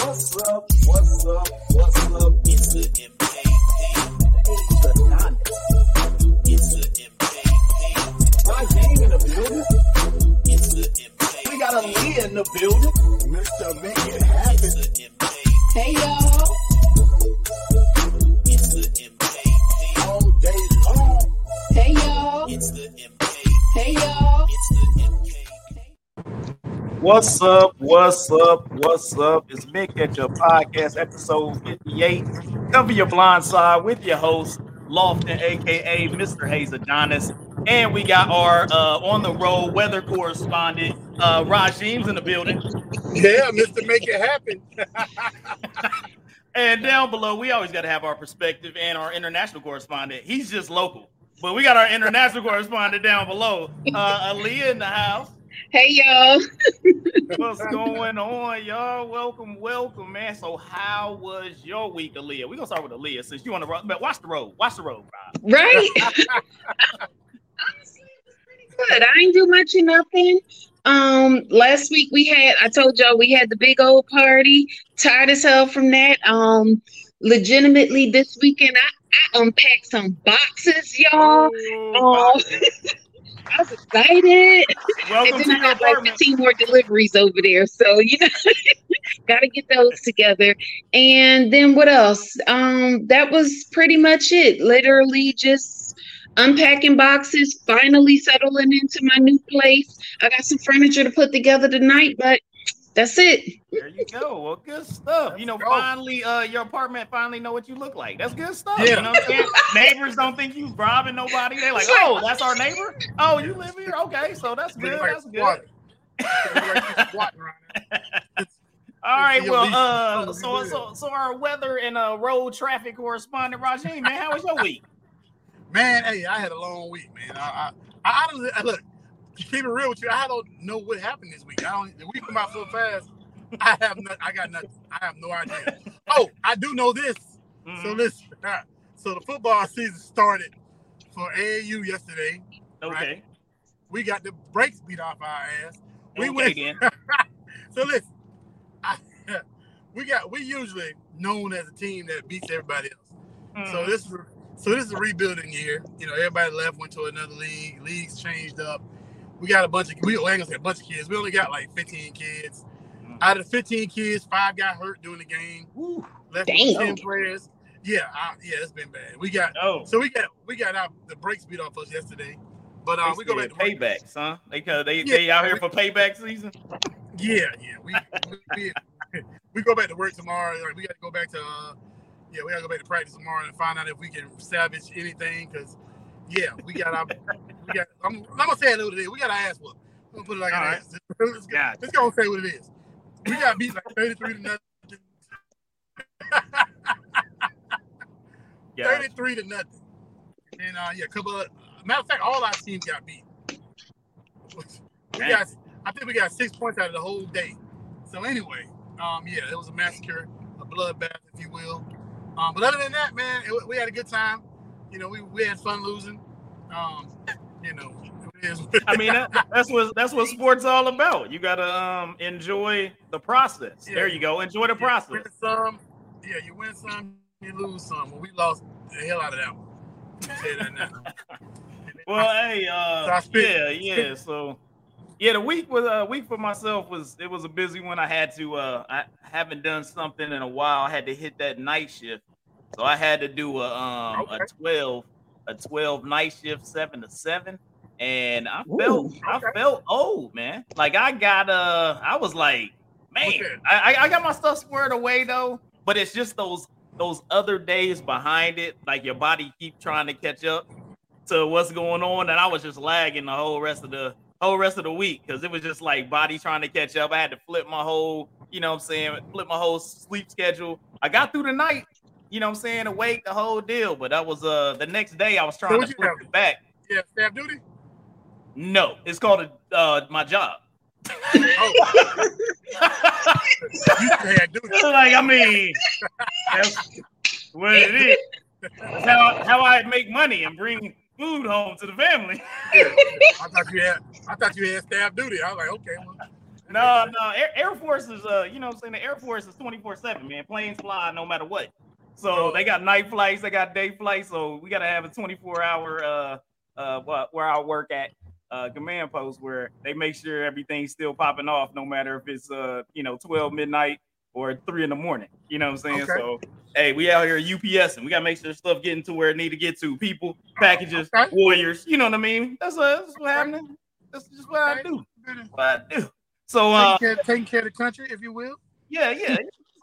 What's up? What's up? What's up? It's the MKP. It's the Donnie. It's the MKP. My game in the building. It's the MKP. We got a Lee in the building. Mr. Make It Happen. It's the MKP. Hey y'all. It's the MKP. All day long. Hey y'all. It's the MKP. Hey y'all. It's the MKP. What's up? What's up? What's up? It's Mint Ketchup podcast, episode 58. Cover your blind side with your host, Lofton, aka Mr. Hayes Adonis. And we got our uh, on the road weather correspondent, uh, Rajim's in the building. Yeah, Mr. Make It Happen. And down below, we always got to have our perspective and our international correspondent. He's just local, but we got our international correspondent down below, uh, Aaliyah in the house. Hey y'all. What's going on, y'all? Welcome, welcome, man. So, how was your week, Aaliyah? We're gonna start with Aaliyah since you on the road. But watch the road. Watch the road, Rob. Right? Honestly, it was pretty good. I ain't do much of nothing. Um, last week we had I told y'all we had the big old party. Tired as hell from that. Um, legitimately this weekend I, I unpacked some boxes, y'all. Oh, Um, I was excited. welcome and to then I have like apartment. 15 more deliveries over there. So, you know, got to get those together. And then what else? Um, that was pretty much it. Literally just unpacking boxes, finally settling into my new place. I got some furniture to put together tonight, but that's it. There you go. Well, good stuff. You know, Let's go. finally, uh, your apartment finally know what you look like. That's good stuff. Yeah. You know what I'm saying? Neighbors don't think you robbing nobody. They're like, oh, that's our neighbor. Oh, you live here? Okay, so that's good. Like That's good. squatting. Look like you squatting around there. All right. Well, uh, so so so our weather and uh road traffic correspondent Rajim, man, how was your week? Man, hey, I had a long week, man. I, I, I I- look, to keep it real with you, I don't know what happened this week. I don't. The week come out so fast. I have not. I got nothing. I have no idea. Oh, I do know this. So Mhm. listen. So the football season started for AAU yesterday. Okay. We got the brakes beat off our ass. We okay went- then. So listen, I, we got we usually known as a team that beats everybody else. So Mhm. this is so this is a rebuilding year. You know, everybody left, went to another league. Leagues changed up. We got a bunch of we well, I ain't gonna say a bunch of kids. We only got like 15 kids. Mhm. Out of the 15 kids, five got hurt during the game. Woo. Left with Damn. 10 players. Yeah, I, yeah, it's been bad. We got Oh, so we got we got our the brakes beat off us yesterday. But uh, we go back to work. paybacks, huh? They cause they, Yeah. they out here for payback season. Yeah, yeah. We we, we, we go back to work tomorrow. Like, we got to go back to uh, yeah, we got to go back to practice tomorrow and find out if we can salvage anything. Cause yeah, we got our we got. I'm, I'm gonna say it what it is. We got our ass whooped. I'm gonna put it like All an right. ass. Let's, go, let's go and say what it is. We got beat like 33 to nothing. Yeah. 33 to nothing. And uh, yeah, a couple of matter of fact, all our teams got beat. We got, I think we got six points out of the whole day. So anyway, um, yeah, it was a massacre, a bloodbath, if you will. Um, but other than that, man, it, we had a good time. You know, we, we had fun losing. Um, you know, it is. what it I mean, that, that's what that's what sports all about. You gotta um enjoy the process. Yeah. There you go. Enjoy the You process. win some, yeah, you win some, you lose some. Well, we lost the hell out of that one. Say that now. Well, hey, uh, So yeah, yeah. So, yeah, the week was a week for myself was it was a busy one. I had to uh, I haven't done something in a while. I had to hit that night shift, so I had to do a um Okay. a twelve a twelve night shift seven to seven, and I felt I okay. felt old, man. Like I got uh, I was like, man, Okay. I I I got my stuff squared away though, but it's just those those other days behind it, like your body keep trying to catch up to what's going on, and I was just lagging the whole rest of the whole rest of the week because it was just like body trying to catch up. I had to flip my whole, you know what I'm saying, flip my whole sleep schedule. I got through the night, you know what I'm saying, awake the whole deal, but that was uh the next day I was trying to flip it back. Yeah, staff duty. No, it's called a, uh my job. Oh, you had duty. like I mean, that's what it is. That's how how I make money and bring food home to the family. I thought you had. I thought you had staff duty. I was like, okay, well, No, no, Air, Air Force is uh, you know what I'm saying? The Air Force is 24-7, man. Planes fly no matter what. So they got night flights, they got day flights. So we gotta have a 24 hour uh uh where I work at uh command post where they make sure everything's still popping off no matter if it's uh you know 12 midnight or three in the morning. You know what I'm saying? Okay. So hey, we out here UPS and we gotta make sure stuff getting to where it need to get to. People, packages, Okay. warriors, you know what I mean? That's, uh, that's what happening. That's just what I do. What I do. So uh care, taking care of the country, if you will. yeah, yeah.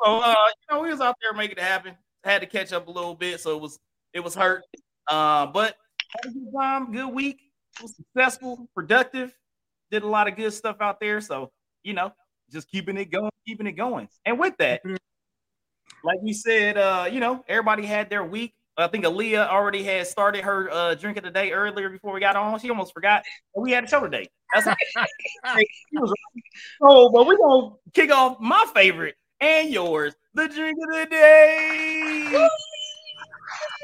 So uh, you know, we was out there making it happen. Had to catch up a little bit, so it was it was hurt. Uh, but had a good time, good week. Was successful, productive. Did a lot of good stuff out there. So you know, just keeping it going, keeping it going. And with that, like we said, uh, you know, everybody had their week. I think Aaliyah already had started her uh, drink of the day earlier before we got on. She almost forgot. We had a show today. That's She was right. So, but we're gonna kick off my favorite and yours, the drink of the day.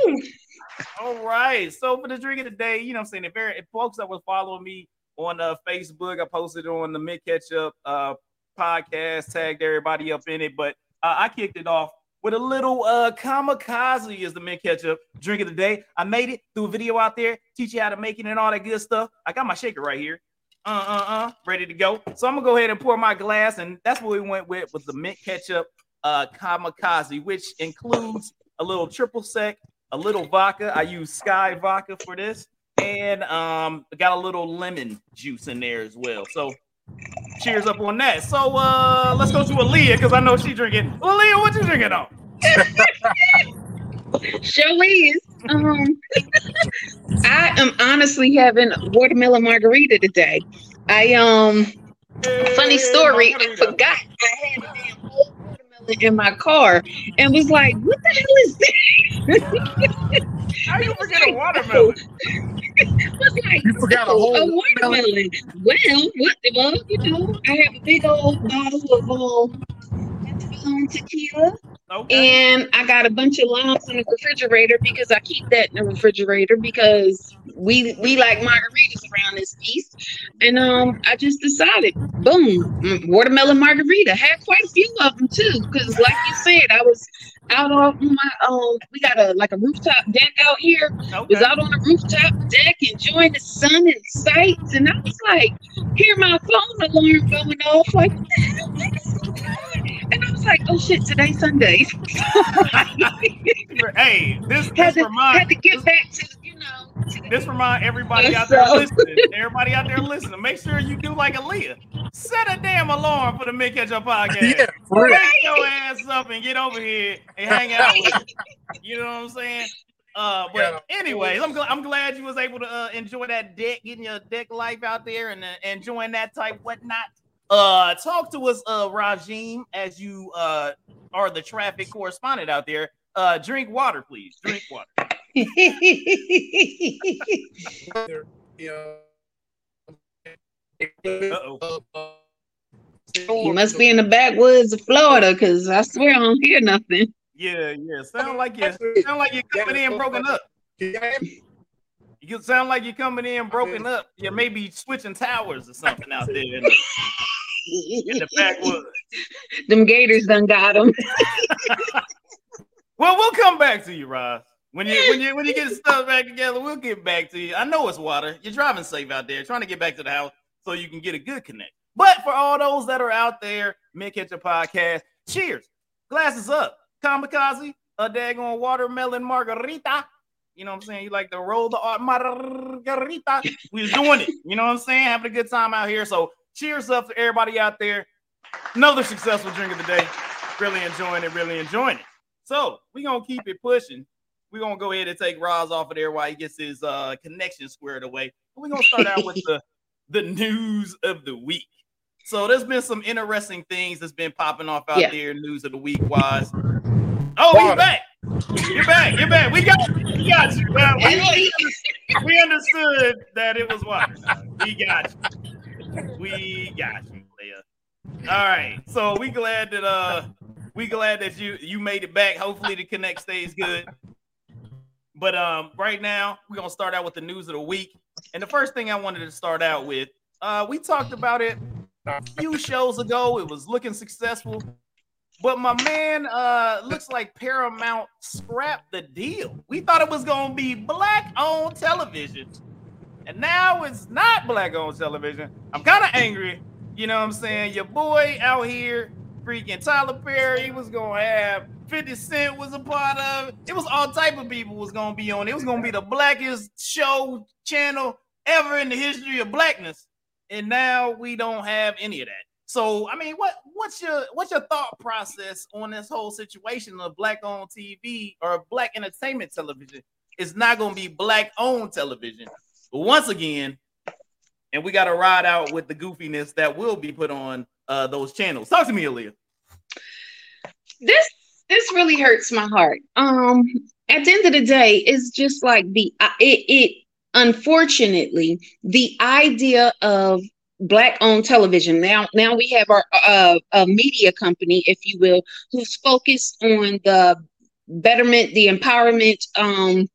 All right. So for the drink of the day, you know what I'm saying? If, if folks that were following me on uh, Facebook, I posted on the Mint Ketchup uh, podcast, tagged everybody up in it, but uh, I kicked it off with a little uh, kamikaze is the Mint Ketchup drink of the day. I made it through a video out there, teach you how to make it and all that good stuff. I got my shaker right here. Uh uh uh, ready to go. So I'm gonna go ahead and pour my glass, and that's what we went with was the mint ketchup uh kamikaze, which includes a little triple sec, a little vodka. I use Skyy vodka for this, and um got a little lemon juice in there as well. So cheers up on that. So uh let's go to Aaliyah because I know she drinking. Aaliyah, what you drinking on? Is. Um, I am honestly having watermelon margarita today. I um, funny story. I forgot I had a damn in my car and was like, "What the hell is this?" How you forget a watermelon? was like, You forgot a "Oh, whole a watermelon. Well, what the well, you know, I have a big old bottle of um, um tequila. Okay. And I got a bunch of limes in the refrigerator because I keep that in the refrigerator because we we like margaritas around this piece. And um, I just decided, boom, watermelon margarita. Had quite a few of them too, because like you said, I was out on my um, we got a like a rooftop deck out here. Okay. Was out on the rooftop deck enjoying the sun and sights, and I was like, hear my phone alarm going off, like, what the hell? What is going on? And I was like, oh shit, today's Sunday. Hey, this had to, remind had to get back to this remind everybody out there listening. Everybody out there listening. Make sure you do like Aaliyah. Set a damn alarm for the Mint Ketchup podcast. Yeah, for real. Wake your ass up and get over here and hang out with us. You know what I'm saying? Uh, but anyways, I'm, gl- I'm glad you was able to uh, enjoy that deck, getting your deck life out there and uh, enjoying that type of whatnot. Uh, talk to us, uh, Rajim, as you uh are the traffic correspondent out there. Uh, drink water, please. Drink water. Yeah. Uh-oh. you must be in the backwoods of Florida because I swear I don't hear nothing. Yeah, yeah. Sound like you sound like you're coming in broken up. You sound like you're coming in broken up. You may be switching towers or something out there in the, in the backwoods. Them gators done got them. Well, we'll come back to you, Roz. When you when you when you get stuff back together, we'll get back to you. I know it's water. You're driving safe out there, trying to get back to the house so you can get a good connect. But for all those that are out there, Mint Ketchup Podcast, cheers. Glasses up. Kamikaze, a daggone watermelon margarita. You know what I'm saying? You like to roll the margarita. We was doing it. You know what I'm saying? Having a good time out here. So cheers up to everybody out there. Another successful drink of the day. Really enjoying it, really enjoying it. So we're gonna keep it pushing. We're gonna go ahead and take Roz off of there while he gets his uh connection squared away. We're gonna start out with the the news of the week. So there's been some interesting things that's been popping off out Yeah. there, news of the week wise. Oh, he's Water. back. You're back. You're back. We got you. We got you. Well, we, we understood that it was water. We got you. We got you, Leah. All right. So we glad that uh we glad that you you made it back. Hopefully the connect stays good. But um right now we're gonna start out with the news of the week. And the first thing I wanted to start out with, uh we talked about it a few shows ago. It was looking successful. But my man uh looks like Paramount scrapped the deal. We thought it was gonna be black on television. And now it's not black on television. I'm kind of angry. You know what I'm saying? Your boy out here, freaking Tyler Perry was gonna have 50 Cent was a part of it. It was all type of people was gonna be on. It was gonna be the blackest show channel ever in the history of blackness. And now we don't have any of that. So I mean, what what's your what's your thought process on this whole situation of black on TV or black entertainment television? It's not to be black owned television. But once again, and we got to ride out with the goofiness that will be put on uh, those channels. Talk to me, Aaliyah. this this really hurts my heart. Um, at the end of the day, it's just like the uh, it it unfortunately the idea of black owned television now now we have our uh, a media company if you will who's focused on the betterment the empowerment um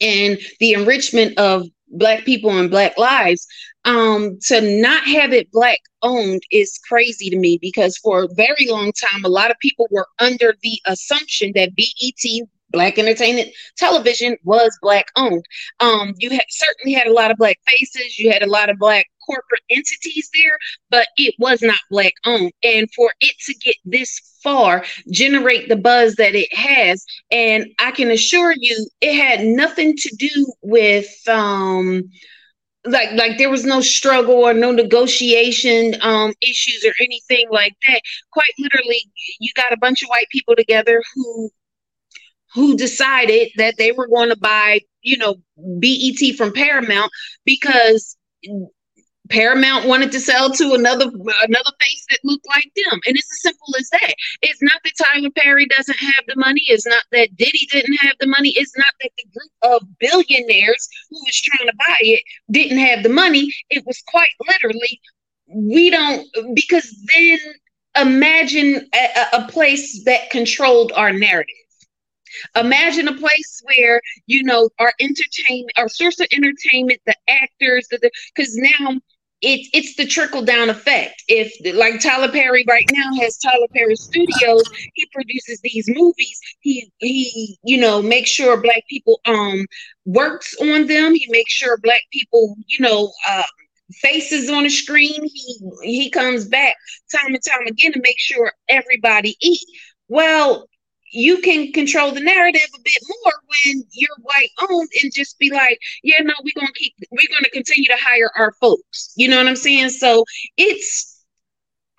and the enrichment of black people and black lives um to not have it black owned is crazy to me because for a very long time a lot of people were under the assumption that BET black entertainment television was black owned. Um you certainly had a lot of black faces. You had a lot of black corporate entities there but it was not black owned. And for it to get this far generate the buzz that it has and i can assure you it had nothing to do with um like like there was no struggle or no negotiation um issues or anything like that. Quite literally you got a bunch of white people together who who decided that they were going to buy you know BET from Paramount because Paramount wanted to sell to another another face that looked like them. And it's as simple as that. It's not that Tyler Perry doesn't have the money. It's not that Diddy didn't have the money. It's not that the group of billionaires who was trying to buy it didn't have the money. It was quite literally, we don't, because then imagine a, a place that controlled our narrative. Imagine a place where you know our entertainment, our source of entertainment, the actors, the because now it's it's the trickle down effect. If like Tyler Perry right now has Tyler Perry Studios, he produces these movies. He he you know makes sure black people um works on them. He makes sure black people you know uh, faces on the screen. He he comes back time and time again to make sure everybody eat. Well, you can control the narrative a bit more when you're white owned and just be like, yeah, no, we're gonna keep we're gonna continue to hire our folks. You know what I'm saying? So it's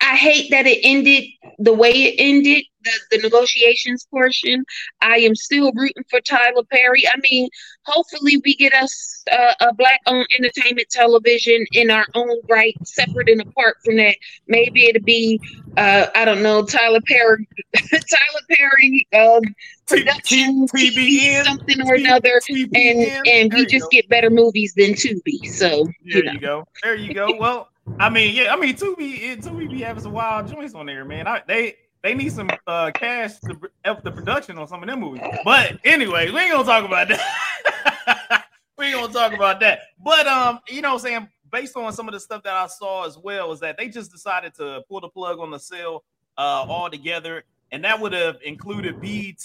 I hate that it ended the way it ended, the, the negotiations portion. I am still rooting for Tyler Perry. I mean, hopefully we get us uh, a black owned entertainment television in our own right, separate and apart from that. Maybe it'll be, uh, I don't know, Tyler Perry, Tyler Perry uh, production, TBN, something or another, and and we just get better movies than Tubi. So There you go. There you go. Well, I mean, yeah, I mean, Tubi, Tubi be having some wild joints on there, man. I, they they need some uh cash to help the production on some of them movies. But anyway, we ain't gonna talk about that. we ain't gonna talk about that. But um, you know, what I'm saying based on some of the stuff that I saw as well, is that they just decided to pull the plug on the sale uh all together. And that would have included BET,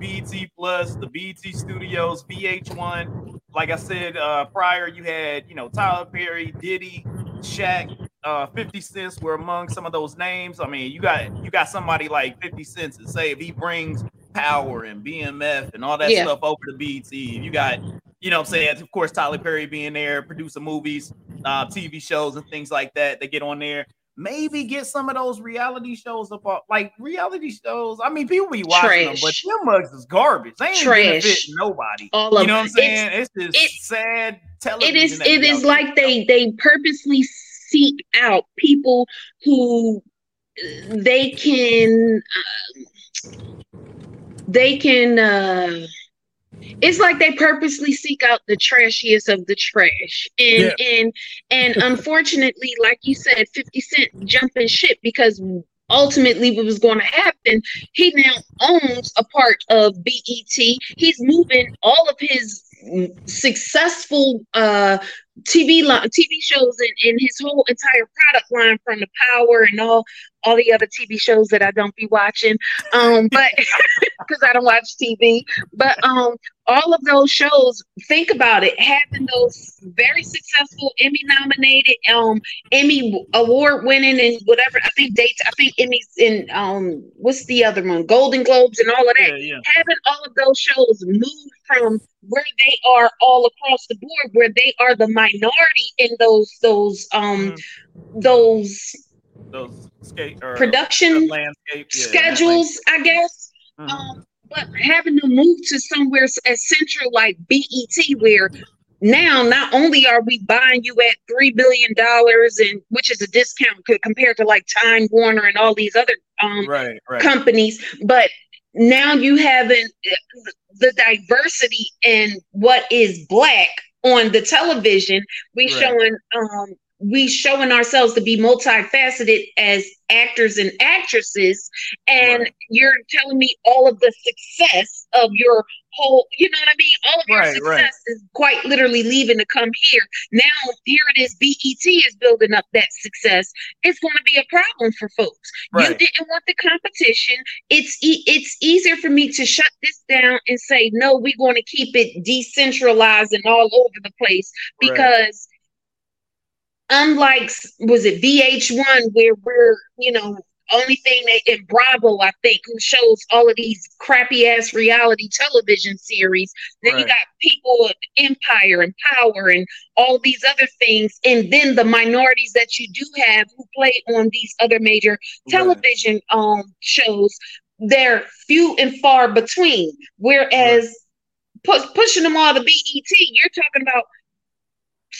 BET Plus, the BET Studios, VH1. Like I said uh, prior, you had you know Tyler Perry, Diddy, Shaq, uh, 50 Cents were among some of those names. I mean, you got you got somebody like 50 Cents and say if he brings power and BMF and all that Yeah. stuff over to BET, you got you know what I'm saying, of course, Tyler Perry being there, producing movies, uh, TV shows and things like that. They get on there. Maybe get some of those reality shows up, on- like reality shows. I mean, people be watching them, but them mugs is garbage. They ain't Trash. benefiting nobody. All of You know what I'm saying? It's, just it's- sad television. it is it we like they they purposely seek out people who they can uh, they can uh it's like they purposely seek out the trashiest of the trash. And and and unfortunately like you said 50 cent jumping ship because ultimately what was going to happen he now owns a part of bet he's moving all of his successful uh TV line, TV shows and, and his whole entire product line from the Power and all all the other TV shows that I don't be watching. Um, but because I don't watch TV, but um, all of those shows, think about it, having those very successful Emmy nominated, um, Emmy award winning and whatever. I think dates. I think Emmys in um, what's the other one? Golden Globes and all of that Yeah, yeah. having all of those shows move from where they are all across the board, where they are the minority in those those um Mm-hmm. those Those skate or production landscape yeah, schedules, I guess. Mhm. Um, but having to move to somewhere as central like BET, where now not only are we buying you at three billion dollars, and which is a discount compared to like Time Warner and all these other um right, right. companies, but now you having uh, the diversity in what is black on the television. We Right. showing um we showing ourselves to be multifaceted as actors and actresses, and Right. you're telling me all of the success of your whole, you know what I mean? All of your Right, right. success is quite literally leaving to come here. Now here it is. BET is building up that success. It's going to be a problem for folks. You didn't want the competition. It's e- it's easier for me to shut this down and say no. We're going to keep it decentralized and all over the place Right. because unlike was it VH1 where we're you know only thing that in Bravo I think who shows all of these crappy ass reality television series. Then you got people of Empire and Power and all these other things, and then the minorities that you do have who play on these other major Right. television um shows they're few and far between whereas pu- pushing them all to BET you're talking about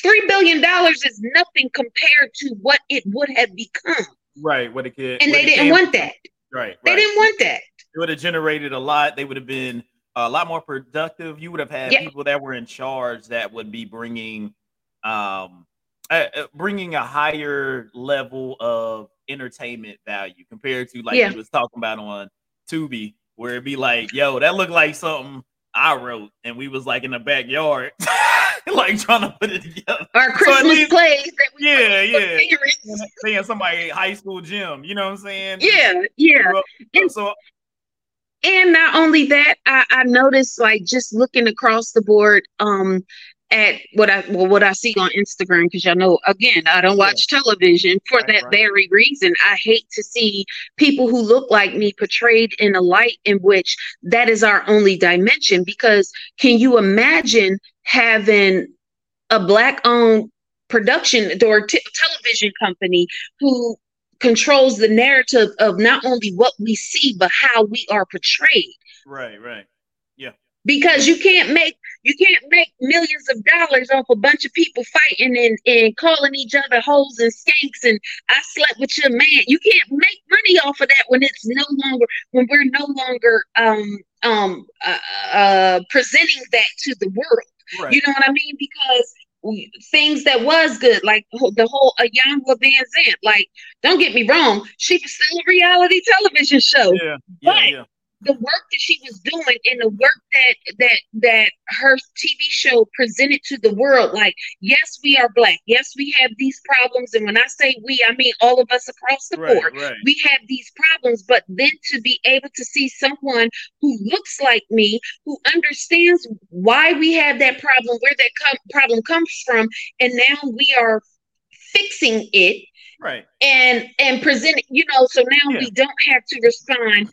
three billion dollars is nothing compared to what it would have become Right, what it could, and they didn't came- want that Right, they right. didn't want that It would have generated a lot. They would have been a lot more productive. You would have had people that were in charge that would be bringing, um, uh, uh, bringing a higher level of entertainment value compared to like Yeah. you was talking about on Tubi, where it'd be like, "Yo, that looked like something I wrote," and we was like in the backyard, like trying to put it together. our christmas least- plays that we Yeah, yeah. Saying somebody high school gym, you know what I'm saying? yeah yeah And- So and not only that I, I noticed like just looking across the board um at what i well what i see on instagram because y'all know again i don't watch television for Right, that right. very reason i hate to see people who look like me portrayed in a light in which that is our only dimension because can you imagine having a black owned production or t- television company who controls the narrative of not only what we see but how we are portrayed right, right. Yeah. Because you can't make you can't make millions of dollars off a bunch of people fighting and, and calling each other hoes and skanks and I slept with your man. You can't make money off of that when it's no longer when we're no longer um um uh, uh presenting that to the world. Right. You know what I mean? Because things that was good, like the whole Ayana Van Zant. Like, don't get me wrong, she was still a reality television show yeah, yeah, But- yeah. The work that she was doing and the work that that that her TV show presented to the world like yes we are black yes we have these problems and when I say we I mean all of us across the Right, board right. we have these problems but then to be able to see someone who looks like me who understands why we have that problem where that com- problem comes from and now we are fixing it Right. and and present you know so now Yeah. we don't have to respond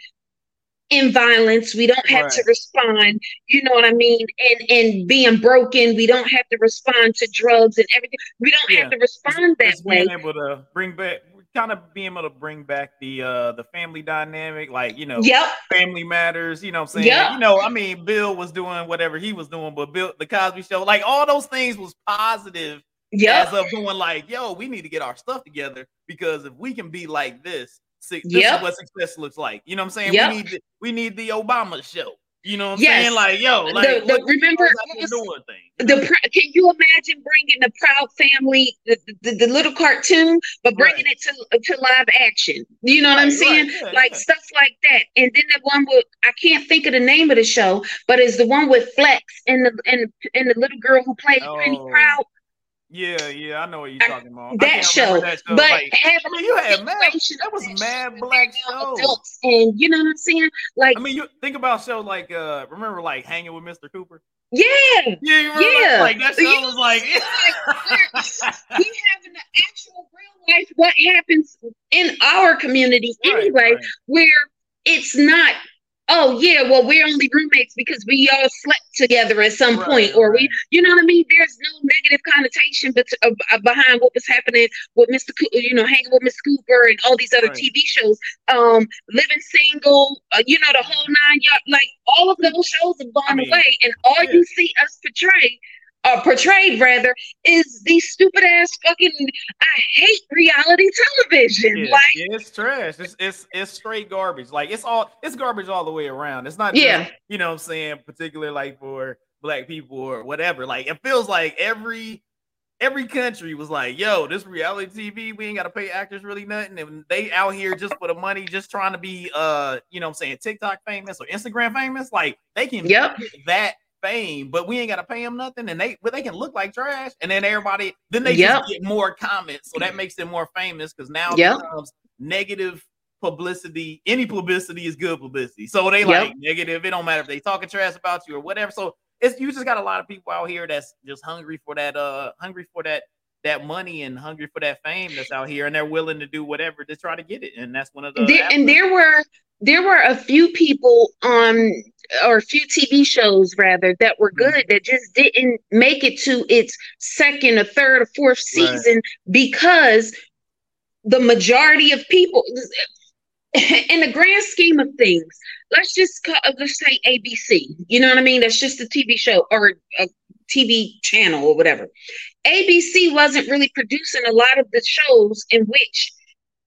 in violence we don't have to respond you know what i mean and and being broken we don't have to respond to drugs and everything we don't Yeah. have to respond that Just way being able to bring back, kind of being able to bring back the uh the family dynamic, like you know, yep family matters. You know what I'm saying? Yeah. You know, I mean, Bill was doing whatever he was doing, but Bill, the Cosby Show, like all those things was positive yep as of going like, yo, we need to get our stuff together because if we can be like this, this Yep. is what success looks like. You know what I'm saying? Yep. We need the, we need the Obama show. You know what I'm Yes. saying? Like, yo, like, the- what- remember- was- doing thing? the can you imagine bringing the proud family the, the, the little cartoon but bringing it to to live action you know what i'm saying right, yeah, like yeah. stuff like that and then the one with i can't think of the name of the show but it's the one with flex and the and, and the little girl who plays penny Oh, proud Yeah, yeah, I know what you're talking about. That show that show. but like, having I mean, you had mad, that was that mad show black shows. adults and you know what i'm saying like I mean, you think about shows like, uh, remember, like hanging with Mr. Cooper? yeah Yeah, you remember? Yeah. Like, that show You was like, we having the actual real life what happens in our community Right, anyway right. where it's not oh yeah well we're only roommates because we all slept together at some Right, point or we you know what i mean there's no negative connotation but uh, uh, behind what was happening with mr Co- you know hanging with miss cooper and all these other Right. tv shows um living single uh, you know the whole nine yard like all of those shows have gone I mean, away and all yeah. you see us portray uh, portrayed rather is these stupid ass fucking I hate reality television. Yeah, like yeah, it's trash. It's it's it's straight garbage. Like it's all it's garbage all the way around. It's not just, Yeah. you know what I'm saying, particular like for black people or whatever. Like it feels like every every country was like, yo, this reality TV, we ain't gotta pay actors really nothing. And they out here just for the money, just trying to be uh, you know what I'm saying, TikTok famous or Instagram famous. Like they can Yep. get that fame, but we ain't gotta pay them nothing, and they but they can look like trash, and then everybody then they Yep. just get more comments, so that makes them more famous because now Yep. becomes negative publicity. Any publicity is good publicity, so they Yep. like negative. It don't matter if they talking trash about you or whatever. So it's you just got a lot of people out here that's just hungry for that uh hungry for that that money and hungry for that fame that's out here, and they're willing to do whatever to try to get it, and that's one of the there, and there were there were a few people on or a few TV shows rather that were Mm-hmm. good that just didn't make it to its second or third or fourth Right. season because the majority of people in the grand scheme of things let's just ca- uh, let's say abc you know what i mean that's just a tv show or a tv channel or whatever abc wasn't really producing a lot of the shows in which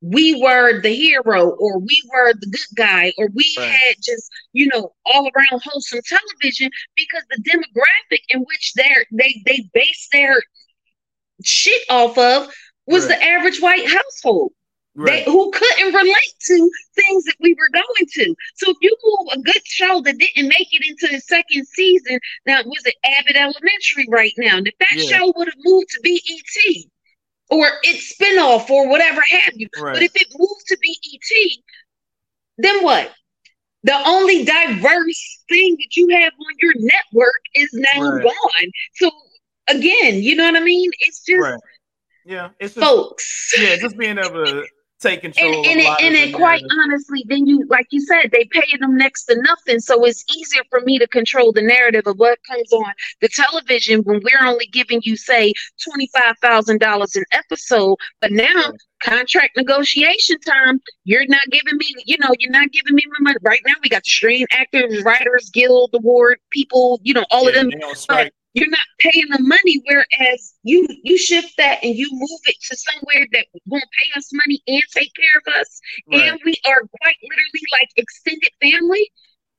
we were the hero or we were the good guy or we Right. had just you know all around wholesome television because the demographic in which they're they they base their shit off of was Right. the average white household right. they, who couldn't relate to things that we were going to. So if you move a good show that didn't make it into the second season, now was it Abbott Elementary right now? And if that Yeah. show would have moved to BET or its spinoff or whatever have you, Right. but if it moved to BET, then what? The only diverse thing that you have on your network is now Right. gone. So again, you know what I mean? It's just. Yeah, it's just folks. yeah, just being able to take control. and, and it, and it quite honestly then you like you said they pay them next to nothing. So it's easier for me to control the narrative of what comes on the television when we're only giving you say $25000 an episode. But now contract negotiation time you're not giving me you know you're not giving me my money. Right now we got the Screen Actors Writers Guild Award people you know all of them. they on strike. You're not paying the money whereas you you shift that and you move it to somewhere that won't pay us money and take care of us Right. and we are quite literally like extended family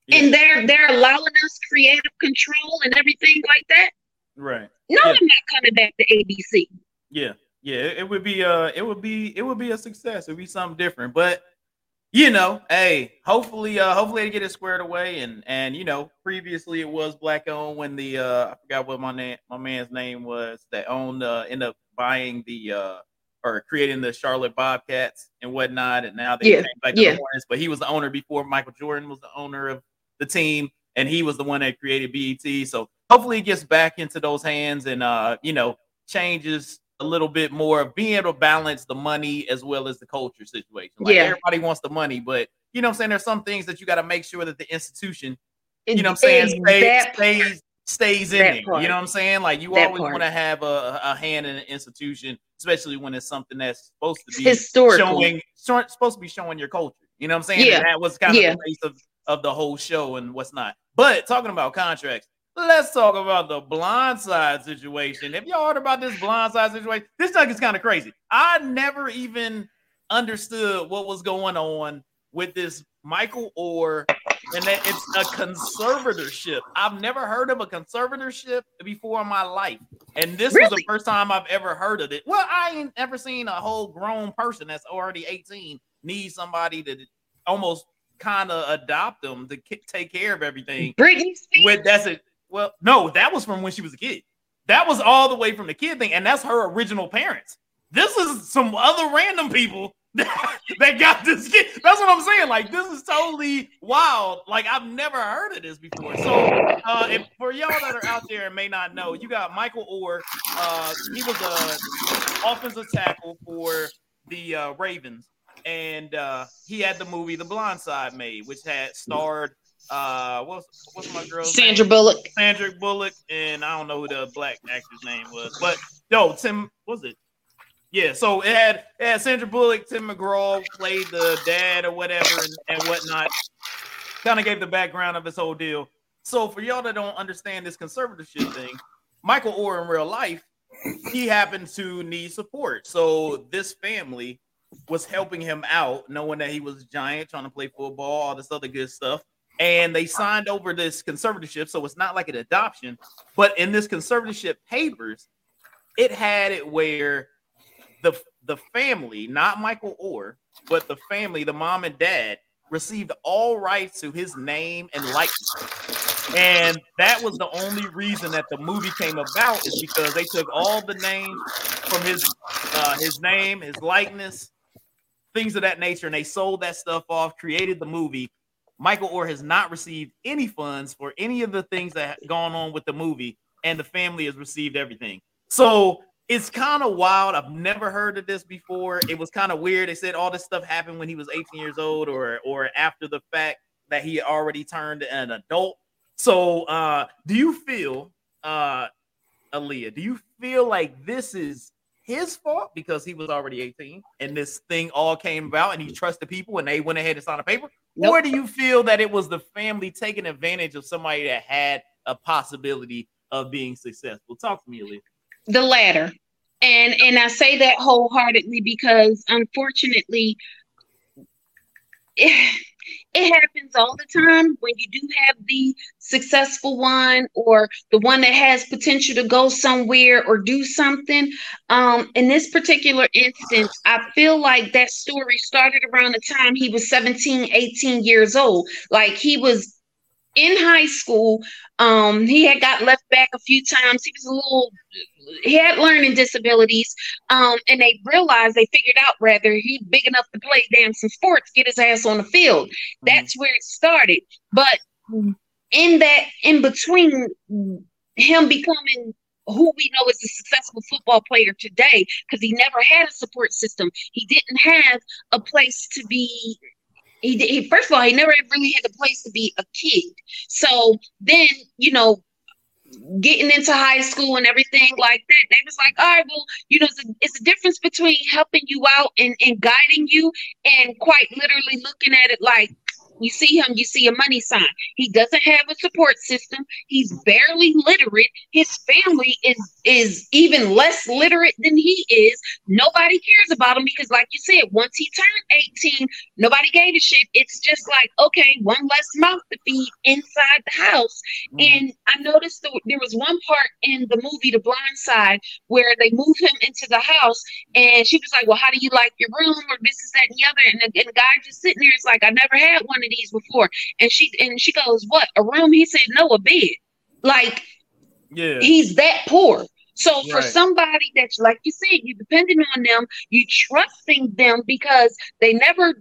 Yeah. and they're they're allowing us creative control and everything like that right. no Yeah. i'm not coming back to abc Yeah, yeah, it, it would be uh it would be it would be a success. It would be something different. But you know, hey, hopefully uh hopefully they get it squared away and and you know, previously it was black owned when the uh I forgot what my name my man's name was that owned uh end up buying the uh or creating the Charlotte Bobcats and whatnot, and now they Yeah, came back to yeah. the Hornets. But he was the owner before Michael Jordan was the owner of the team, and he was the one that created BET. So hopefully it gets back into those hands and uh, you know, changes a little bit more of being able to balance the money as well as the culture situation. Like Yeah. everybody wants the money, but you know what I'm saying? There's some things that you got to make sure that the institution, you know what I'm saying, stays stays, stays in part. You know what I'm saying? Like you That always want to have a, a hand in an institution, especially when it's something that's supposed to be historical showing supposed to be showing your culture. You know what I'm saying? Yeah. And that was kind Yeah. of the base of, of the whole show and what's not. But talking about contracts, let's talk about the blindside situation. If y'all heard about this blindside situation, this thing is kind of crazy. I never even understood what was going on with this Michael Oher and that it's a conservatorship. I've never heard of a conservatorship before in my life, and this was the first time I've ever heard of it. Well, I ain't ever seen a whole grown person that's already 18 need somebody to almost kind of adopt them to ki- take care of everything. Britney Spears. With that's it. Well, no, that was from when she was a kid. That was all the way from the kid thing, and that's her original parents. This is some other random people that, got this kid. That's what I'm saying. Like this is totally wild. Like I've never heard of this before. So, uh, if, for y'all that are out there and may not know, you got Michael Oher. Uh, he was a offensive tackle for the uh, Ravens, and uh, he had the movie The Blind Side made, which had starred uh, what's what's my name? Sandra Bullock. Sandra Bullock, and I don't know who the black actor's name was, but yo, Tim was it? Yeah, so it had it had Sandra Bullock, Tim McGraw played the dad or whatever and, and whatnot. Kind of gave the background of this whole deal. So for y'all that don't understand this conservatorship thing, Michael Oher in real life, he happened to need support. So this family was helping him out, knowing that he was a giant, trying to play football, all this other good stuff and they signed over this conservatorship so it's not like an adoption but in this conservatorship papers it had it where the the family not michael oher but the family the mom and dad received all rights to his name and likeness. And that was the only reason that the movie came about is because they took all the names from his uh, his name his likeness things of that nature and they sold that stuff off created the movie Michael Oher has not received any funds for any of the things that have gone on with the movie, and the family has received everything. So it's kind of wild. I've never heard of this before. It was kind of weird. They said all this stuff happened when he was 18 years old, or or after the fact that he already turned an adult. So uh do you feel uh Aaliyah, do you feel like this is his fault because he was already 18 and this thing all came about and he trusted people and they went ahead and signed a paper? Nope. Or do you feel that it was the family taking advantage of somebody that had a possibility of being successful? Talk to me, Aaliyah. the latter and and i say that wholeheartedly because unfortunately it, it happens all the time when you do have the successful one or the one that has potential to go somewhere or do something. Um in this particular instance i feel like that story started around the time he was 17 18 years old. Like he was in high school um he had got left back a few times. He was a little he had learning disabilities um and they realized they figured out rather he big enough to play damn some sports get his ass on the field. That's where it started. But in that in between him becoming who we know is a successful football player today because he never had a support system. He didn't have a place to be he, he first of all he never really had a place to be a kid. So then you know getting into high school and everything like that they was like all right well you know it's a, it's a difference between helping you out and, and guiding you and quite literally looking at it like you see him you see a money sign. He doesn't have a support system. He's barely literate. His family is is even less literate than he is. Nobody cares about him because like you said once he turned 18 nobody gave a shit. It's just like okay one less mouth to feed inside the house. Mm-hmm. And I noticed that there was one part in the movie The Blind Side where they move him into the house, and she was like, "Well, how do you like your room?" Or this is that and the other, and the, and the guy just sitting there is like, "I never had one these before," and she and she goes, "What? A room?" He said, "No, a bed." Like Yeah. he's that poor. So for somebody that's like you said, you're depending on them, you trusting them because they never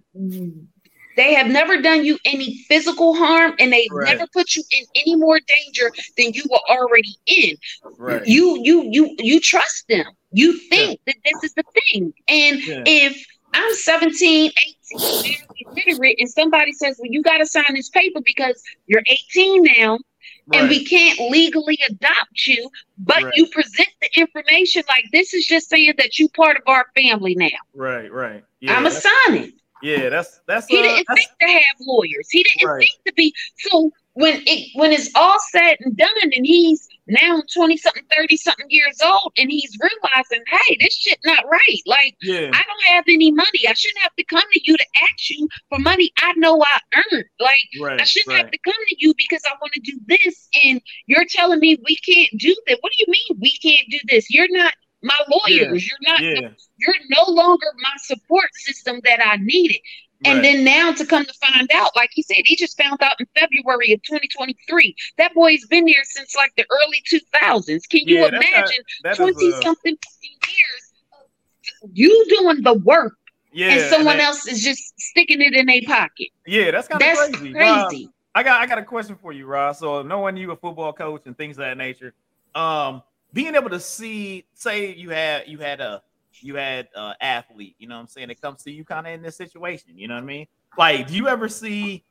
they have never done you any physical harm and they Right. never put you in any more danger than you were already in. Right. You you you you trust them. You think that this is the thing. And Yeah. if I'm 17, 18, barely literate, and somebody says, Well, you gotta sign this paper because you're 18 now and we can't legally adopt you, but Right. you present the information like this is just saying that you're part of our family now. Right, right. Yeah, I'm a that's, sign it. Yeah, that's that's He uh, didn't that's think to have lawyers. He didn't Right. think to be so when it when it's all said and done and he's now 20 something, 30 something years old and he's realizing, hey, this shit not right. Like yeah. I don't have any money. I shouldn't have to come to you to ask you for money I know I earned. Like Right. I shouldn't right. have to come to you because I want to do this, and you're telling me we can't do that. What do you mean we can't do this? You're not my lawyers. You're not. Yeah. You're no longer my support system that I needed. And then now to come to find out, like he said, he just found out in February of 2023. That boy's been there since like the early 2000s. Can you Yeah, that's not- imagine 20 a- something years of you doing the work yeah, and someone that- else is just sticking it in their pocket? Yeah, that's kind of crazy. Rob, crazy. I got I got a question for you, Ross. So knowing you a football coach and things of that nature, um, being able to see, say you had you had a you had a athlete, you know what I'm saying, it comes to you kind of in this situation, you know what I mean? Like, do you ever see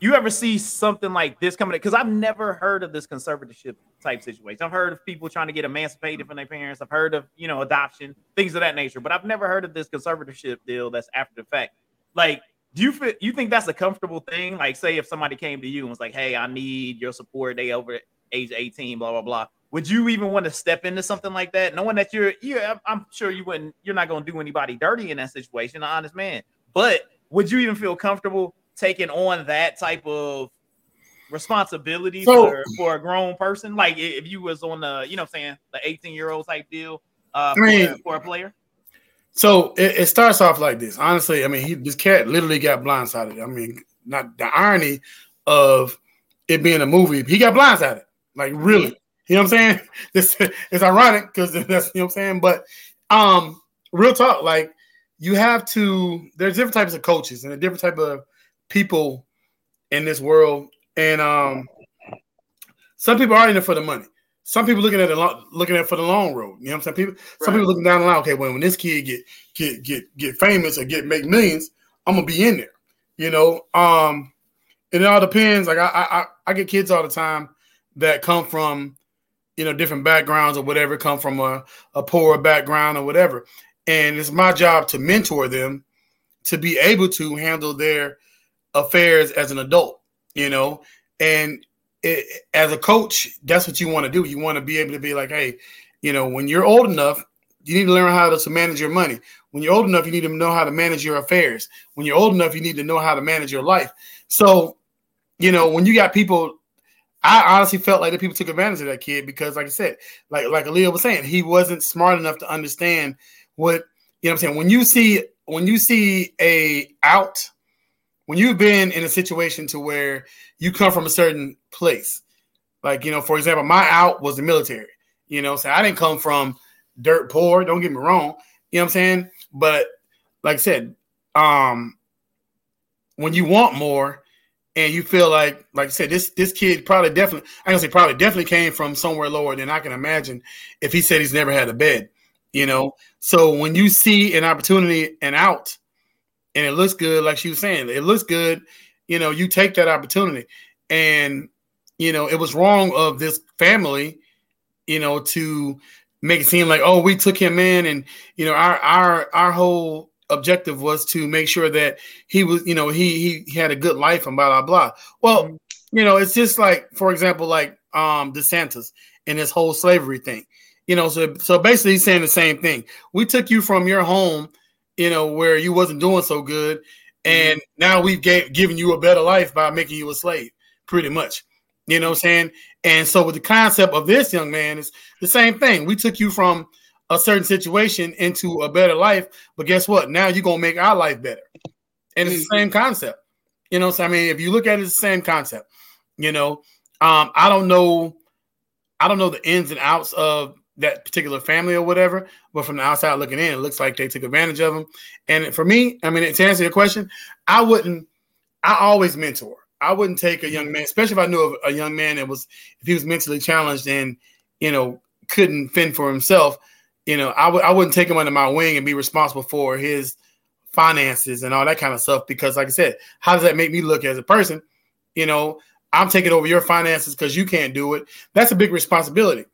you ever see something like this coming? Because I've never heard of this conservatorship type situation. I've heard of people trying to get emancipated from their parents. I've heard of you know adoption, things of that nature, but I've never heard of this conservatorship deal that's after the fact. Like, do you feel you think that's a comfortable thing? Like, say if somebody came to you and was like, "Hey, I need your support. They over age 18, blah blah blah." Would you even want to step into something like that, knowing that you're, yeah, I'm- sure you wouldn't, you're not going to do anybody dirty in that situation, an honest man. But would you even feel comfortable taking on that type of responsibility So- for, for a grown person? Like if you was on the, you know, I'm saying the 18 year old type deal uh, I mean- for, for a player. So it, it starts off like this. Honestly, I mean, he this cat literally got blindsided. I mean, not the irony of it being a movie. He got blindsided, like really. You know what I'm saying? This it's ironic because that's you know what I'm saying. But um, real talk, like you have to. There's different types of coaches and a different type of people in this world, and um, some people are in it for the money. Some people looking at it lo- looking at it for the long road. You know what I'm saying? People, some people looking down the line. Okay, when when this kid get get get get famous or get make millions, I'm gonna be in there. You know, um, and it all depends. Like I I I- I get kids all the time that come from you know different backgrounds or whatever, come from a a poor background or whatever, and it's my job to mentor them to be able to handle their affairs as an adult. You know, and it, as a coach, that's what you want to do. You want to be able to be like, hey, you know, when you're old enough, you need to learn how to, to manage your money. When you're old enough, you need to know how to manage your affairs. When you're old enough, you need to know how to manage your life. So, you know, when you got people, I honestly felt like the people took advantage of that kid because, like I said, like like Aaliyah was saying, he wasn't smart enough to understand what you know. what I'm saying when you see when you see a out, when you've been in a situation to where you come from a certain place, like you know, for example, my out was the military. You know, so I didn't come from dirt poor. Don't get me wrong. You know what I'm saying? But like I said, um, when you want more and you feel like, like I said, this this kid probably definitely, I can say probably definitely came from somewhere lower than I can imagine if he said he's never had a bed. You know, so when you see an opportunity and out, and it looks good, like she was saying, it looks good. You know, you take that opportunity, and you know it was wrong of this family, you know, to make it seem like oh we took him in, and you know our our our whole objective was to make sure that he was you know he he had a good life and blah blah blah. Well, you know it's just like for example like um DeSantis and this whole slavery thing. You know, so so basically he's saying the same thing. We took you from your home, you know, where you wasn't doing so good, and now we've gave, given you a better life by making you a slave, pretty much. You know what I'm saying? And so with the concept of this young man is the same thing. We took you from a certain situation into a better life, but guess what? Now you're gonna make our life better. And it's the same concept. You know, so I mean, if you look at it, it's the same concept. You know, um, I don't know, I don't know the ins and outs of that particular family or whatever, but from the outside looking in, it looks like they took advantage of them. And for me, I mean, to answer your question, I wouldn't. I always mentor. I wouldn't take a young man, especially if I knew of a young man that was, if he was mentally challenged and you know couldn't fend for himself. You know, I would I wouldn't take him under my wing and be responsible for his finances and all that kind of stuff because, like I said, how does that make me look as a person? You know, I'm taking over your finances because you can't do it. That's a big responsibility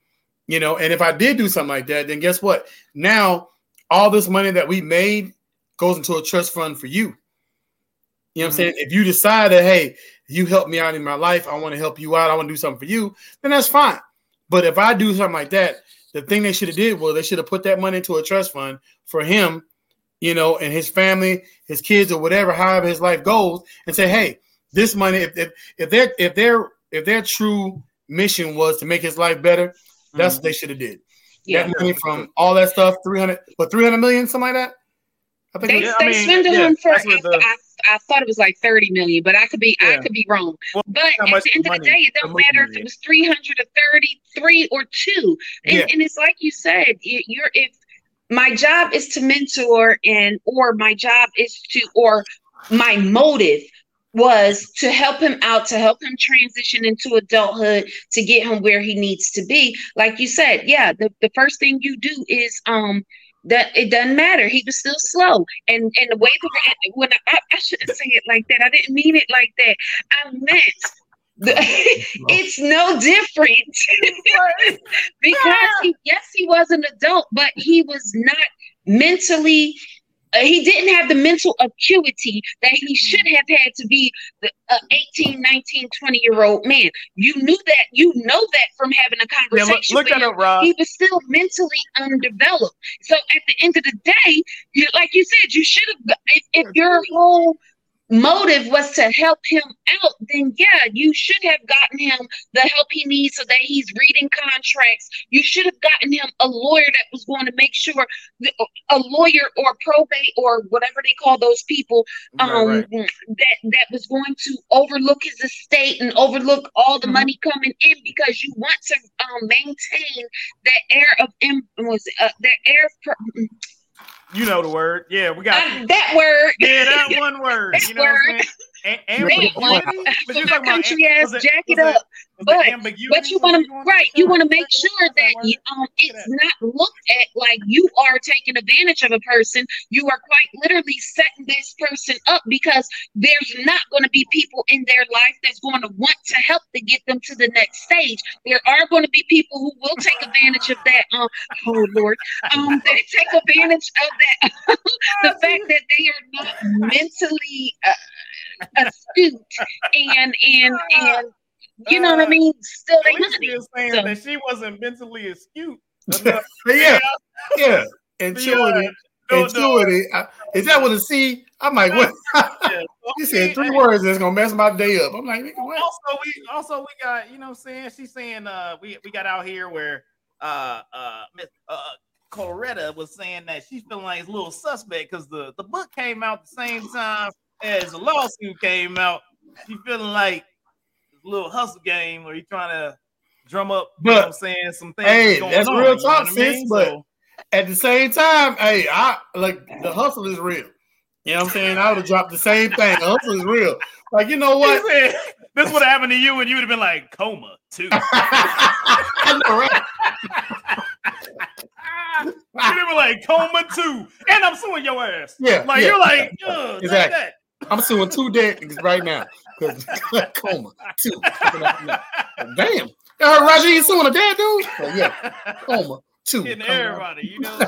you know and if i did do something like that then guess what? Now all this money that we made goes into a trust fund for you. You know what i'm mm-hmm. saying? If you decide that hey you help me out in my life i want to help you out i want to do something for you then that's fine. But if i do something like that the thing they should have did was they should have put that money into a trust fund for him you know, and his family, his kids, or whatever, however his life goes, and say, hey, this money, if if, if their if their if their true mission was to make his life better, that's what they should have did. Yeah. That money from all that stuff, three hundred, but three hundred million, something like that. I think. They, it was- Yeah, I they mean, swindled yeah, him for. the- I, thought it was like thirty million, but I could be I could be wrong. Well, But at the end of the day, it don't matter if it was three hundred or thirty-three or two. And, Yeah. and it's like you said, you- you're if my job is to mentor and or my job is to or my motive was to help him out to help him transition into adulthood to get him where he needs to be like you said yeah the, the first thing you do is um that it doesn't matter. He was still slow. And and the way that when I, I shouldn't say it like that. I didn't mean it like that. I meant the, it's no different. Because he, yes he was an adult but he was not mentally he didn't have the mental acuity that he should have had to be the uh, 18 19 20 year old man you knew that you know that from having a Yeah, look, conversation look with that him Rob. he was still mentally undeveloped. So at the end of the day, you, like you said, you should have. If, if your whole motive was to help him out, then yeah, you should have gotten him the help he needs so that he's reading contracts. You should have gotten him a lawyer that was going to make sure that, a lawyer or probate or whatever they call those people um right. that that was going to overlook his estate and overlook all the Mhm. money coming in because you want to um, maintain that air of was uh, that air of You know the word. Yeah, we got uh, that word yeah that one word. That you know what I'm word. A- ambiguity. But you're talking country ass was jack it was it- up. was but- but you want to right you want to make sure that you, um it's not looked at like you are taking advantage of a person. You are quite literally setting this person up because there's not going to be people in their life that's going to want to help to get them to the next stage. There are going to be people who will take advantage of that um oh lord um they take advantage of that the fact that they are not mentally uh, astute and and and you know what I mean? Still At they least money. you're saying So- that she wasn't mentally astute. enough. yeah, yeah. Intuity, No, no. intuity. I- Is that with a C? I'm like, what? Yeah. You said three words that's gonna mess my day up. I'm like, nigga, what? also we also we got you know what I'm saying she's saying uh we we got out here where uh uh Miss uh Coretta was saying that she's feeling like it's a little suspect because the the book came out the same time as the lawsuit came out. She feeling like a little hustle game where you trying to drum up, you know what I'm saying, some things. Hey, going that's on, real you know talk, I sis, mean? but- So- At the same time, hey, I like the hustle is real. You know what I'm saying? I would have dropped the same thing. The hustle is real. Like, you know what? said, this would have happened to you, and you would have been like coma too. I know, right? You'd have like coma too, and I'm suing your ass. Yeah, like yeah, you're like, yeah, exactly. I'm suing two dead right now. 'Cause- Coma, two. Damn. Heard Roger, you suing a dead dude? Oh, yeah, coma, two. Getting everybody, you know.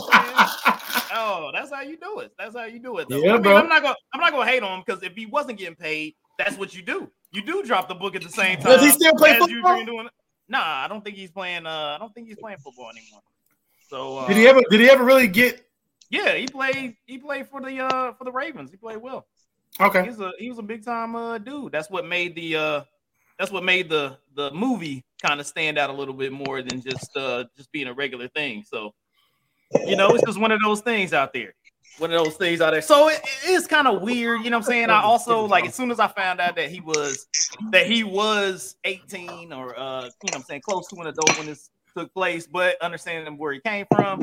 Oh, that's how you do it. That's how you do it. Though. Yeah, I mean, bro. I'm not gonna, I'm not gonna hate on him because if he wasn't getting paid, that's what you do. You do drop the book at the same time. Does he still play football? doing. Nah, I don't think he's playing. Uh, I don't think he's playing football anymore. So uh, Did he ever? Did he ever really get? Yeah, he played. He played for the uh for the Ravens. He played well. Okay. He's a he was a big time uh dude. That's what made the uh that's what made the the movie kind of stand out a little bit more than just uh just being a regular thing. So you know, it's just one of those things out there. One of those things out there. So it, it is kind of weird, you know what I'm saying? I also like as soon as I found out that he was that he was 18 or uh you know what I'm saying close to an adult when this took place, but understanding where he came from.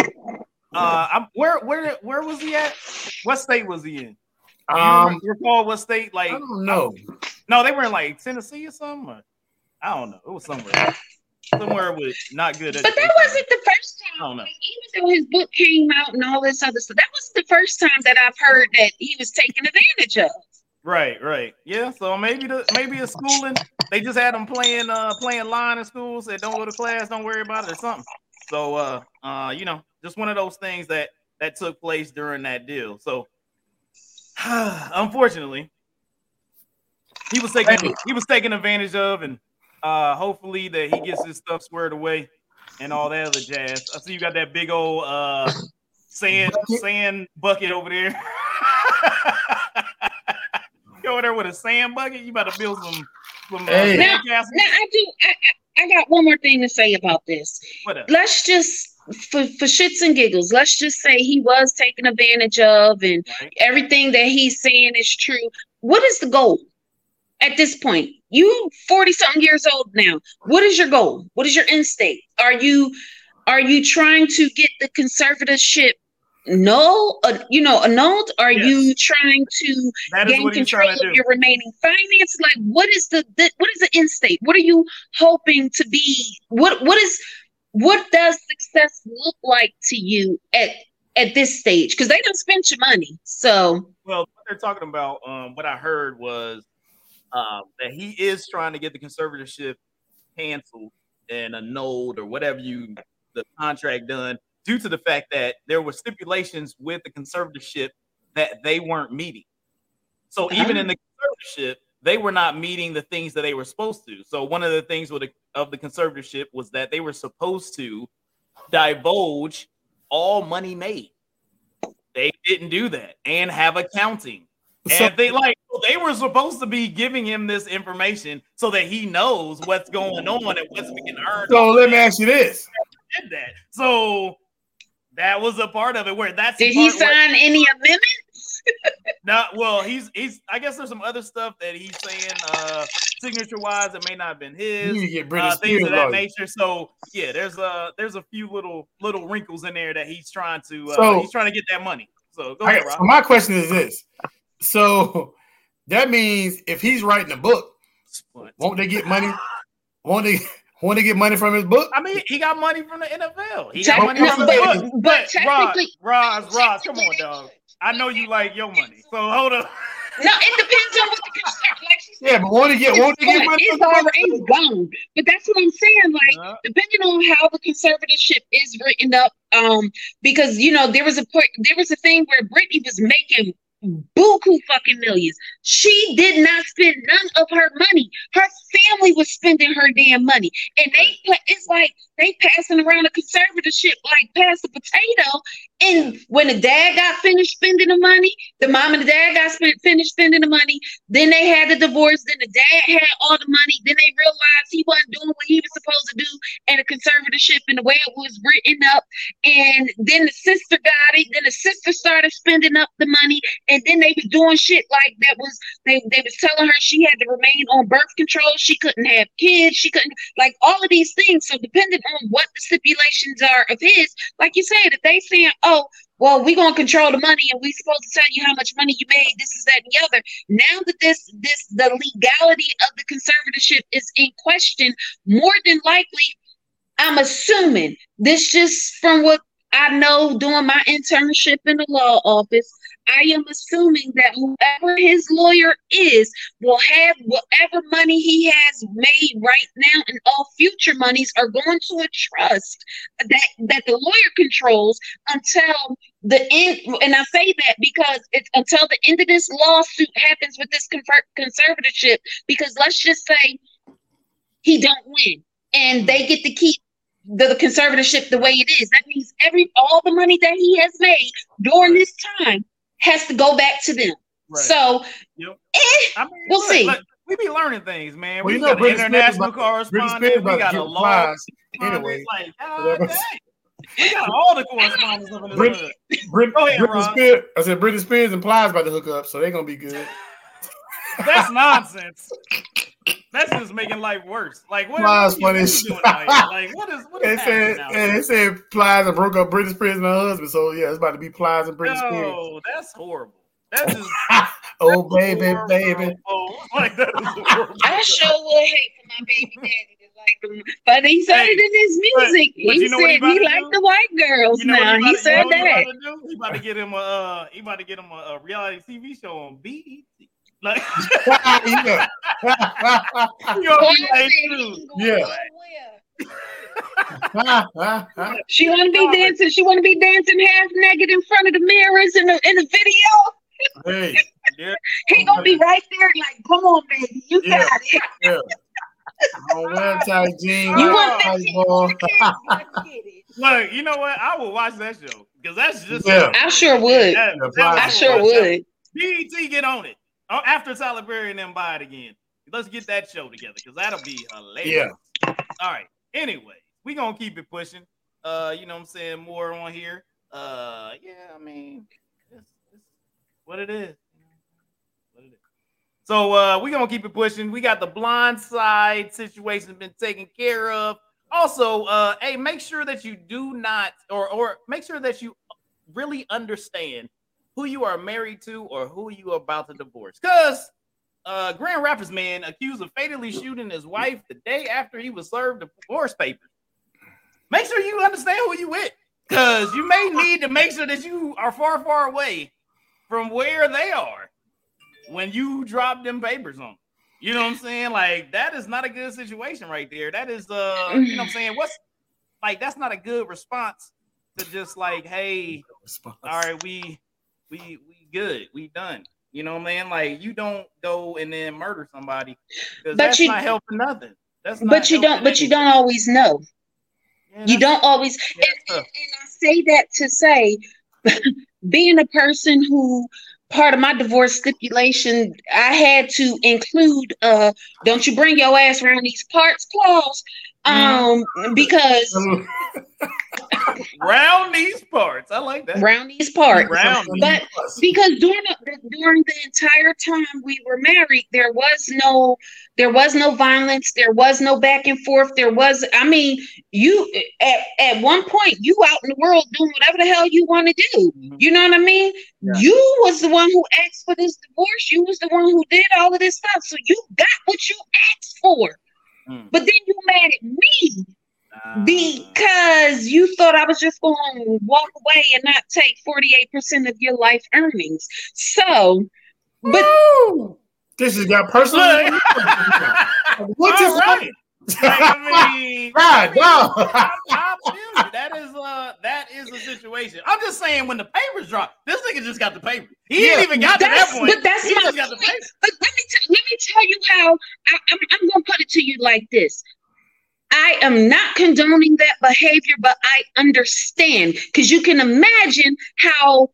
Uh I'm where where where was he at? What state was he in? Do you Um, recall what state? Like, I don't know. no, they were in like Tennessee or something. Or, I don't know. It was somewhere, somewhere with not good. But that wasn't the first I don't time. know. Like, even though his book came out and all this other stuff, that wasn't the first time that I've heard that he was taken advantage of. Right, right. Yeah. So maybe the maybe a schooling. They just had them playing uh playing line in school. Said don't go to class, don't worry about it or something. So uh uh you know just one of those things that that took place during that deal. So unfortunately, he was taking he was taken advantage of, and uh hopefully that he gets his stuff squared away and all that other jazz. I see you got that big old uh sand Bucket? sand bucket over there. you over there with a sand bucket. You about to build some some uh, Hey. Now- Now I do. I, I I got one more thing to say about this. What up? Let's just for for shits and giggles. Let's just say he was taken advantage of, and Right. everything that he's saying is true. What is the goal at this point? You forty something years old now. What is your goal? What is your end state? Are you are you trying to get the conservatorship null? Uh, you know, annulled? Are Yes. you trying to gain control to of your remaining finance like what is the, the what is the end state what are you hoping to be what what is what does success look like to you at at this stage? Because they don't spend your money so. Well, what they're talking about, um, what I heard was um, that he is trying to get the conservatorship canceled and annulled or whatever you the contract done due to the fact that there were stipulations with the conservatorship that they weren't meeting. So even in the conservatorship, they were not meeting the things that they were supposed to. So one of the things with the, of the conservatorship was that they were supposed to divulge all money made. They didn't do that and have accounting. So- And they like they were supposed to be giving him this information so that he knows what's going on and what's being earned. So let me ask you this: did that. So that was a part of it where that's the did he part where- sign any amendments no, well, he's he's. I guess there's some other stuff that he's saying, uh, signature wise, that may not have been his, to get Britney uh, things of that nature. So yeah, there's a there's a few little little wrinkles in there that he's trying to uh, So- he's trying to get that money. So go I- ahead, so Rob. my question is this: so that means if he's writing a book, won't they get money? Won't they? Won't they get money from his book? I mean, he got money from the NFL. He got money no, from the but- book. but Roz, technically- Roz, Roz, come on, dog. I know you like your money, so hold up. no it depends on what the conser- like she said, Yeah, but won't they get? Won't they get it's, money? it's from the book? already gone but that's what i'm saying like depending on how the conservatorship is written up, um, because you know there was a point, there was a thing where Britney was making buku fucking millions. She did not spend none of her money. Her family was spending her damn money, and they, it's like they passing around a conservatorship like pass the potato. And when the dad got finished spending the money, the mom and the dad got spent, finished spending the money. Then they had the divorce. Then the dad had all the money. Then they realized he wasn't doing what he was supposed to do and a conservatorship and the way it was written up. And then the sister got it. Then the sister started spending up the money. And then they was doing shit like that was they they was telling her she had to remain on birth control. She couldn't have kids. She couldn't like all of these things. So depending on what the stipulations are of his, like you said, if they saying, oh, well, we're gonna control the money and we're supposed to tell you how much money you made, this is that and the other. Now that this this the legality of the conservatorship is in question, more than likely, I'm assuming this just from what I know doing my internship in the law office, I am assuming that whoever his lawyer is will have whatever money he has made right now and all future monies are going to a trust that that the lawyer controls until the end and I say that because it's until the end of this lawsuit happens with this conservatorship because let's just say he don't win and they get to keep the, the conservatorship the way it is. That means every all the money that he has made during this time has to go back to them. right. So Yep. eh, I mean, We'll look, see. look, we be learning things, man. Well, we you know got an international about- Britney correspondent. We got a law plies anyway. Like, God We got all the correspondents up in Brit- hood. Brit- Go ahead, Britney Ron. Spears. I said Britney Spears and Plies about to hook up, so they're gonna be good. That's nonsense. That's just making life worse. Like, what, Plies what, are you doing out here? Like, what is what They happening said, now? and they said Plies and broke up Britney Spears and her husband. So yeah, it's about to be Plies and Britney Spears. Oh, that's horrible. That's just oh baby, horrible. baby. Like that is horrible. I sure would hate for my baby daddy to like. But he said Hey, it in his music. but he you know what he said about he liked the white girls You know now. he, He said you know what he that. about to do? He about to get him a uh, he about to get him a, a reality TV show on BET. Like yeah. you know, Boy, he I like, said he dude, ain't going Yeah. She want to be dancing. She want to be dancing half naked in front of the mirrors in the in the video. hey, yeah, He gonna be right there, like, "Come on, baby, you Yeah. got it." yeah. Oh, well, tight. You want tight 15 ball. more kids? Let's get it. look, you know what? I will watch that show Because that's just Yeah. I sure would. That- Yeah, that I sure would. BET get on it. Oh, after Perry and them buy it again. Let's get that show together because that'll be hilarious. Yeah. All right. Anyway, we gonna keep it pushing. Uh, you know what I'm saying? More on here. Uh, yeah, I mean, it's, it's what it is. What it is. So uh we gonna keep it pushing. We got the blind side situation been taken care of. Also, uh, hey, make sure that you do not or or make sure that you really understand who you are married to or who you are about to divorce. Because uh Grand Rapids man accused of fatally shooting his wife the day after he was served the divorce papers. Make sure you understand who you with. Because you may need to make sure that you are far, far away from where they are when you drop them papers on. You know what I'm saying? Like that is not a good situation right there. That is uh, you know what I'm saying? What's like that's not a good response to just like, hey, all right, we we we good, we done. You know what I mean? Like you don't go and then murder somebody because that's you- not helping nothing. That's not But you don't. But you anything. don't always know. Yeah, You don't always. yeah, and, and, and I say that to say, being a person who part of my divorce stipulation, I had to include uh don't you bring your ass around these parts clause. Um because round these parts. I like that. around these parts. Round these But because during the, during the entire time we were married, there was no there was no violence, there was no back and forth. There was, I mean, you at, at one point you out in the world doing whatever the hell you want to do. You know what I mean? Yeah. You was the one who asked for this divorce. You was the one who did all of this stuff. So you got what you asked for. Mm. But then you mad at me because you thought I was just going to walk away and not take 48% of your life earnings. So, but this has got personal. Look. What is All right. Like, I mean, Right, wow. I, I. That is uh that is a situation. I'm just saying when the papers drop, this nigga just got the paper. He Yeah. ain't even got to that that's, point. but that's he my just got the point. paper. But let me, t- let me tell you how I, I'm, I'm going to put it to you like this. I am not condoning that behavior, but I understand because you can imagine how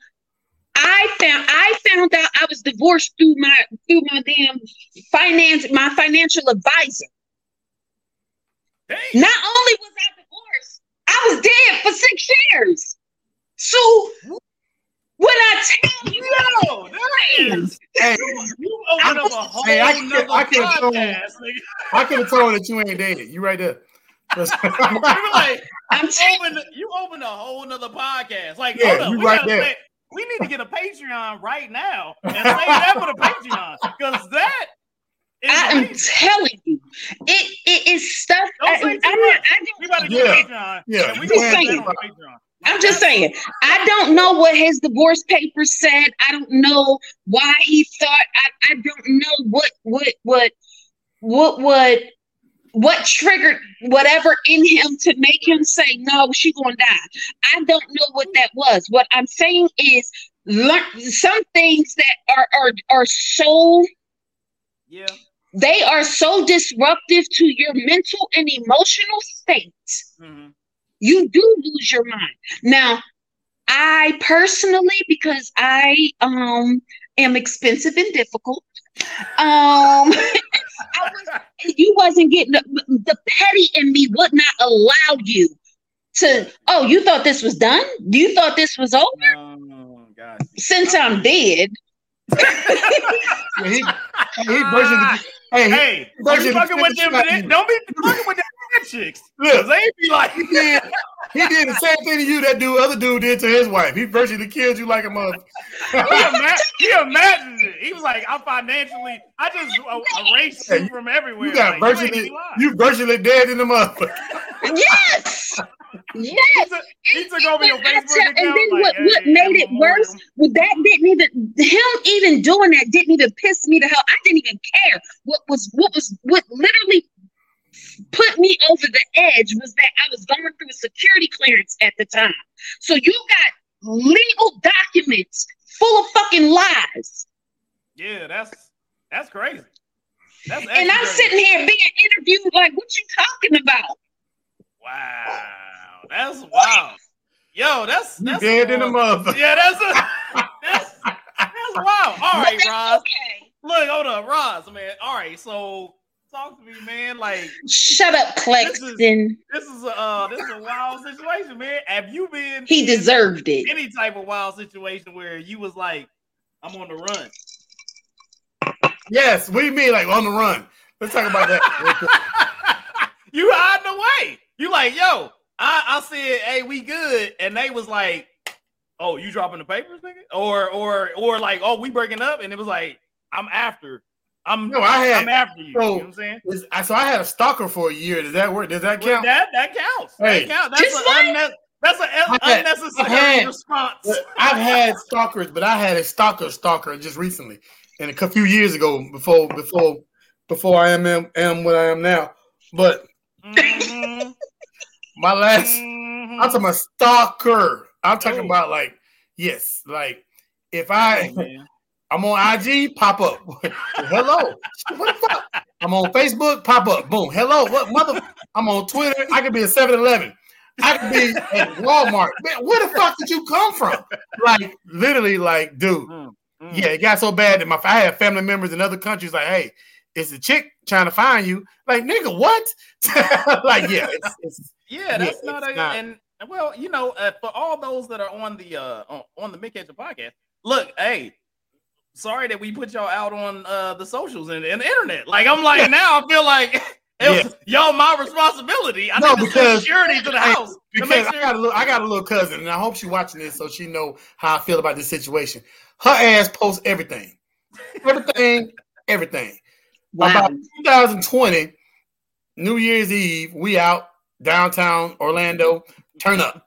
I found I found out I was divorced through my through my damn finance my financial advisor. Dang. Not only was I divorced, I was dead for six years. So when I tell you, Yo, that is Hey, you open up a whole Hey, I can- nother I can show- podcast, nigga. I could have told that you ain't dead. You right there. You like I'm telling open you open a whole nother podcast. Like, Yeah, hold up, you we right there. say- we need to get a Patreon right now and save that for the Patreon because that is I am telling you, it it is stuff. Don't I, say I'm too not, much. I We don't, about to get Yeah. a Patreon. Yeah. and we Just gonna put that saying. Patreon. I'm just saying. I don't know what his divorce papers said. I don't know why he thought. I, I don't know what what what what what what triggered whatever in him to make him say no. She gonna die. I don't know what that was. What I'm saying is, learn some things that are are are so Yeah. they are so disruptive to your mental and emotional state Mhm. You do lose your mind. Now i personally because i um am expensive and difficult um I was, you wasn't getting the, the petty in me would not allow you to oh you thought this was done? You thought this was over? Oh since i'm dead. Yeah, he, he bursting the, hey, he- Hey, don't be fucking with them. fifty. Don't be fucking with them chicks. Look. Cause they be like, he did he did the same thing to you that dude other dude did to his wife. He virtually killed you like a mother. he, ima- he imagines it. He was like, I'm financially, I just uh, erased Hey, you from everywhere. You got like, virtually be lying. you virtually dead in the mother. yes yes he took, he took over your And Facebook tell- account. and then like, what, what hey, made it worse well, that didn't even him even doing that didn't even piss me to hell. I didn't even care. What was what was what literally put me over the edge was that I was going through a security clearance at the time. So you got legal documents full of fucking lies. Yeah, that's that's crazy. That's And I'm crazy. sitting here being interviewed like what you talking about? Wow, that's wild. yo, that's You that's dead in the mother. Yeah, that's a that's, that's wild. All right, Roz. Okay. Look, hold up, Roz, man. All right, so talk to me, man. Like Shut up, Claxton. this is a uh, this is a wild situation, man. Have you been He in deserved it. any type of wild situation where you was like, I'm on the run? Yes, we mean, like on the run? Let's talk about that. real quick. you hiding away. You like, yo, I, I said, hey, we good, and they was like, oh, you dropping the papers, nigga, or or or like, oh, we breaking up, and it was like, I'm after, I'm, No, I had- I'm after you. you know so- what I'm saying? Is- So I had a stalker for a year. Does that work? Does that Well, count? that that counts. Hey. that counts. That's Just an unne- that's an un- I had- unnecessary I had- response. I've had stalkers, but I had a stalker stalker just recently, and a few years ago before before before I am am, am what I am now. But Mhm, my last, mhm. I'm talking about stalker. I'm talking Oh. about like yes, like if I Oh. I'm on IG, pop up. Hello. What the fuck? I'm on Facebook, pop up. Boom. Hello. What mother? I'm on Twitter. I could be a 7-Eleven. I could be at Walmart. Man, where the fuck did you come from? Like literally, like, dude. Mm, mm. Yeah, it got so bad that my I had family members in other countries like, hey, it's a chick trying to find you. Like, nigga, what? like, yeah, it's, it's Yeah, that's Yeah, not a not. and well, you know, uh, for all those that are on the uh on, on the Mint Ketchup podcast, look, hey, sorry that we put y'all out on uh the socials and, and the internet. Like I'm like now I feel like it was y'all my responsibility. I No, need because- security to the Hey, house to because make I got a little, I got a little cousin, and I hope she's watching this so she know how I feel about this situation. Her ass posts everything, everything, everything. Wow. About 2020, New Year's Eve, we out downtown Orlando. Turn up.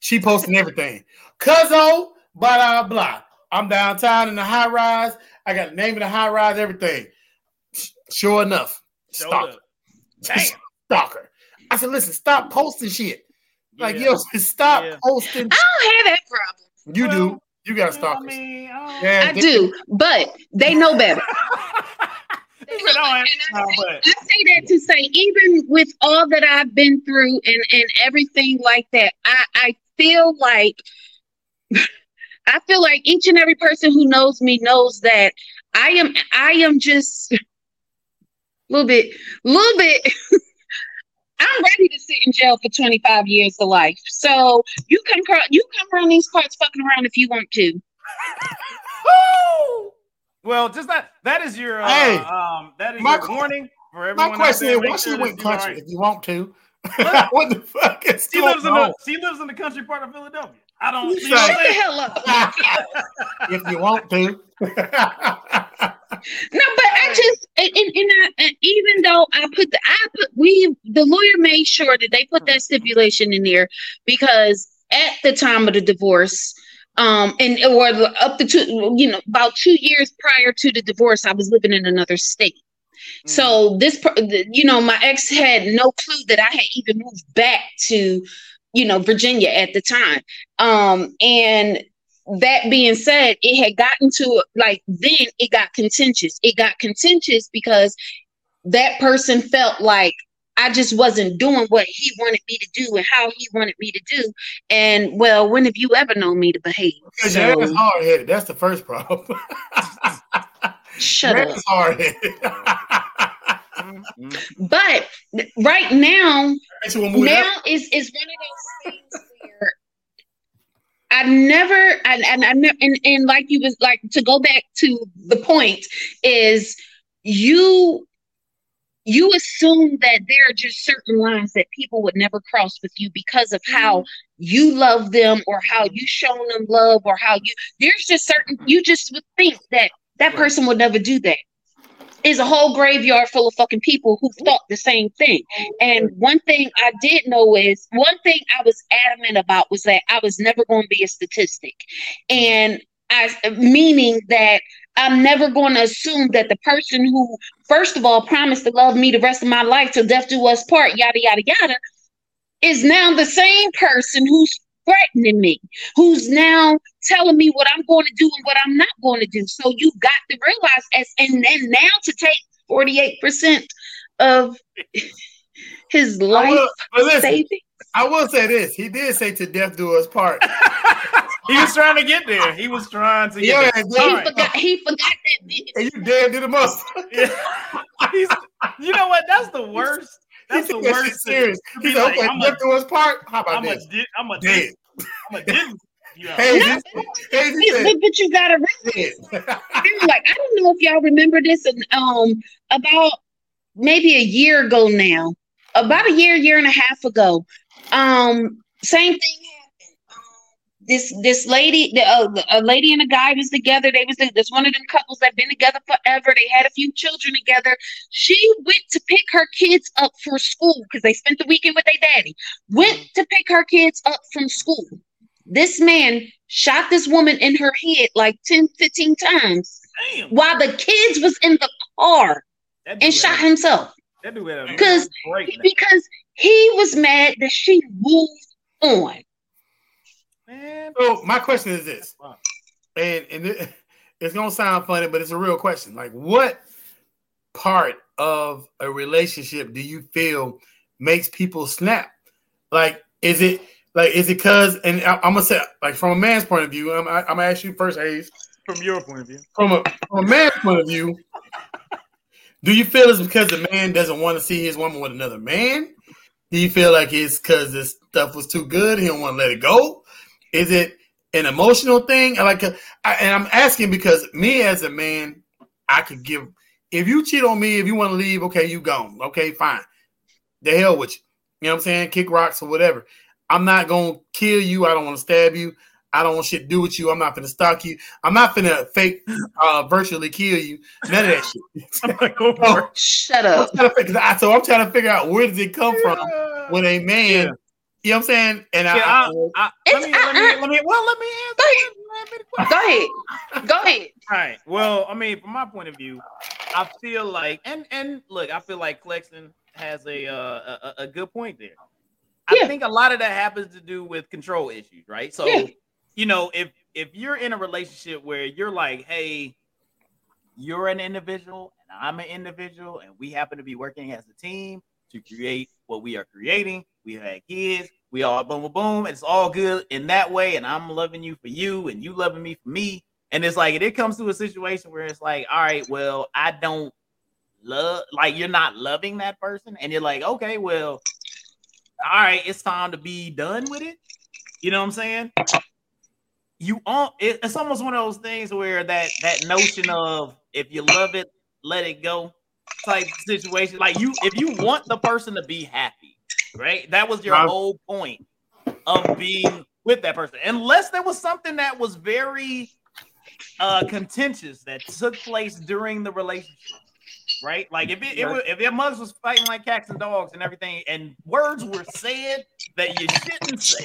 She posting everything. Cuzzo, blah blah blah. I'm downtown in the high rise. I got the name of the high rise, everything. Sure enough, Showed stalker, up. Damn. stalker. I said, listen, stop posting shit. Like, Yeah. yo, stop Yeah. posting. I don't have that problem. You do. You got You know what I stalkers. mean, I oh. Yeah, I they- do, but they know better. He "I don't have And I time, say- but I say that to say, even with all that I've been through and, and everything like that, I, I feel like I feel like each and every person who knows me knows that I am I am just a little bit, little bit. I'm ready to sit in jail for 25 years to life. So you come cro- you come around these parts fucking around if you want to. Woo! Well, just that that is your uh, Hey, um that is my your que- warning for everyone. My question there. is, Make why sure she went country right. if you want to? what the fuck is She going lives in the she lives in the country part of Philadelphia. I don't You you know Shut the hell up. if you want to. No, but I just and, and, and, I, and even though I put the I put we the lawyer made sure that they put that stipulation in there because at the time of the divorce, um, and or up to two, you know, about two years prior to the divorce, I was living in another state. Mm. So this, you know, my ex had no clue that I had even moved back to, you know, Virginia at the time. Um, and that being said, it had gotten to like then it got contentious. It got contentious because that person felt like I just wasn't doing what he wanted me to do and how he wanted me to do. And well, when have you ever known me to behave? Because your ass So hard headed. That's the first problem. shut your up. ass hard headed. Mm. But right now, Bet you won't move now that. is is one of those things where I never and and I never and, and like you was like to go back to the point is you you assume that there are just certain lines that people would never cross with you because of how mm-hmm. you love them or how you shown them love or how you there's just certain you just would think that that person would never do that. Is a whole graveyard full of fucking people who mm-hmm. thought the same thing. And mm-hmm. one thing I did know is one thing I was adamant about was that I was never going to be a statistic. And I meaning that I'm never going to assume that the person who first of all promised to love me the rest of my life till death do us part, yada yada yada, is now the same person who's threatening me, who's now telling me what I'm going to do and what I'm not going to do. So you've got to realize as and then now to take 48% of his life will- but listen, savings. I will say this. He did say to death do us part. he was trying to get there. He was trying to Yeah, get there. He All right. forgot. He forgot that bit. and you damn did the most. You know what? That's the worst. That's the He that worst. serious. to He said, like, okay, I'm death a, do us part. How about I'm a, this? di- I'm a, Dead. I'm a dis- yeah. Hey, No, this, hey, But, but, but you gotta realize, dead. like I don't know if y'all remember this. And um, about maybe a year ago now, about a year, year and a half ago, um, same thing happened. This this lady, the, uh, a lady and a guy was together. They was this one of them couples that been together forever. They had a few children together. She went to pick her kids up for school because they spent the weekend with their daddy. Went to pick her kids up from school. This man shot this woman in her head like 10, 15 times Damn. while the kids was in the car and shot himself That dude had a Because- because he was mad that she moved on. Man, So my question is this, and and it, it's gonna sound funny, but it's a real question. Like, what part of a relationship do you feel makes people snap? Like, is it like is it because? And I, I'm gonna say, like, from a man's point of view, I'm, I, I'm gonna ask you first, Hayes. from your point of view. From a from a man's point of view, do you feel it's because the man doesn't want to see his woman with another man? Do you feel like it's because this stuff was too good? He don't want to let it go. Is it an emotional thing? Like, I, and I'm asking because me as a man, I could give. If you cheat on me, if you want to leave, okay, you gone. Okay, fine. The hell with you. You know what I'm saying? Kick rocks or whatever. I'm not gonna kill you. I don't want to stab you. I don't want shit to do with you. I'm not gonna stalk you. I'm not gonna fake, uh, virtually kill you. None of that shit. I'm like, go for it. Shut I'm up. trying to figure, so I'm trying to figure out where does it come from when a man, Yeah. You know what I'm saying? And Yeah, I, I, let me, It's- let me, let me, well, let me answer. Let me- Go ahead. Go ahead. All right. Well, I mean, from my point of view, I feel like, and and look, I feel like Clexton has a uh, a, a good point there. I Yeah. think a lot of that happens to do with control issues, right? So, Yeah. you know, if if you're in a relationship where you're like, hey, you're an individual and I'm an individual, and we happen to be working as a team to create what we are creating. We had kids, we all boom, boom, boom. It's all good in that way, and I'm loving you for you, and you loving me for me. And it's like, it comes to a situation where it's like, all right, well, I don't love, like, you're not loving that person, and you're like, okay, well, all right, it's time to be done with it. You know what I'm saying? You it, it's almost one of those things where that that notion of if you love it, let it go type situation. Like you, if you want the person to be happy, right? That was your whole point of being with that person. Unless there was something that was very uh contentious that took place during the relationship. Right, like if it, it was, if your mugs was fighting like cats and dogs and everything, and words were said that you shouldn't say,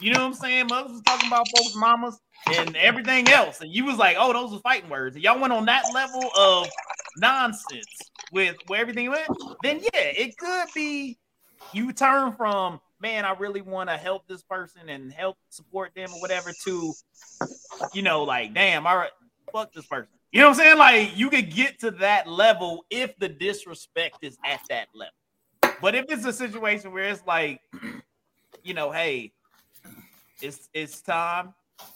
you know what I'm saying? Mugs was talking about folks' mamas and everything else, and you was like, "Oh, those are fighting words." And y'all went on that level of nonsense with where everything went. Then yeah, it could be you turn from man, I really want to help this person and help support them or whatever to, you know, like damn, all right, fuck this person. You know what I'm saying? Like you could get to that level if the disrespect is at that level. But if it's a situation where it's like, you know, hey, it's it's time,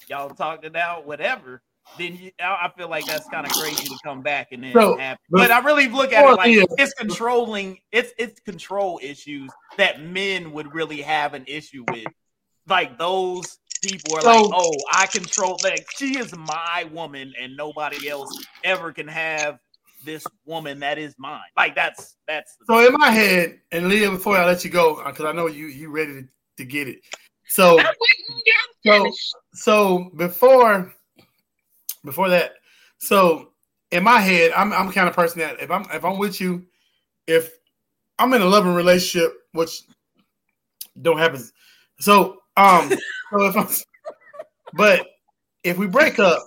y'all talked it out, whatever. Then you, I I feel like that's kind of crazy to come back and then So, have. but- But I really look at it like yeah. it's controlling. It's it's control issues that men would really have an issue with. Like those people are So- like, oh, I control. Like she is my woman, and nobody else ever can have this woman that is mine. Like that's that's. so in my head, and Leah, before I let you go, because I know you you ready to, to get it. So I'm waiting on y'all to So, so before before that, so in my head, I'm I'm kind of person that if I'm if I'm with you, if I'm in a loving relationship, which don't happen. So um so if I'm but if we break up,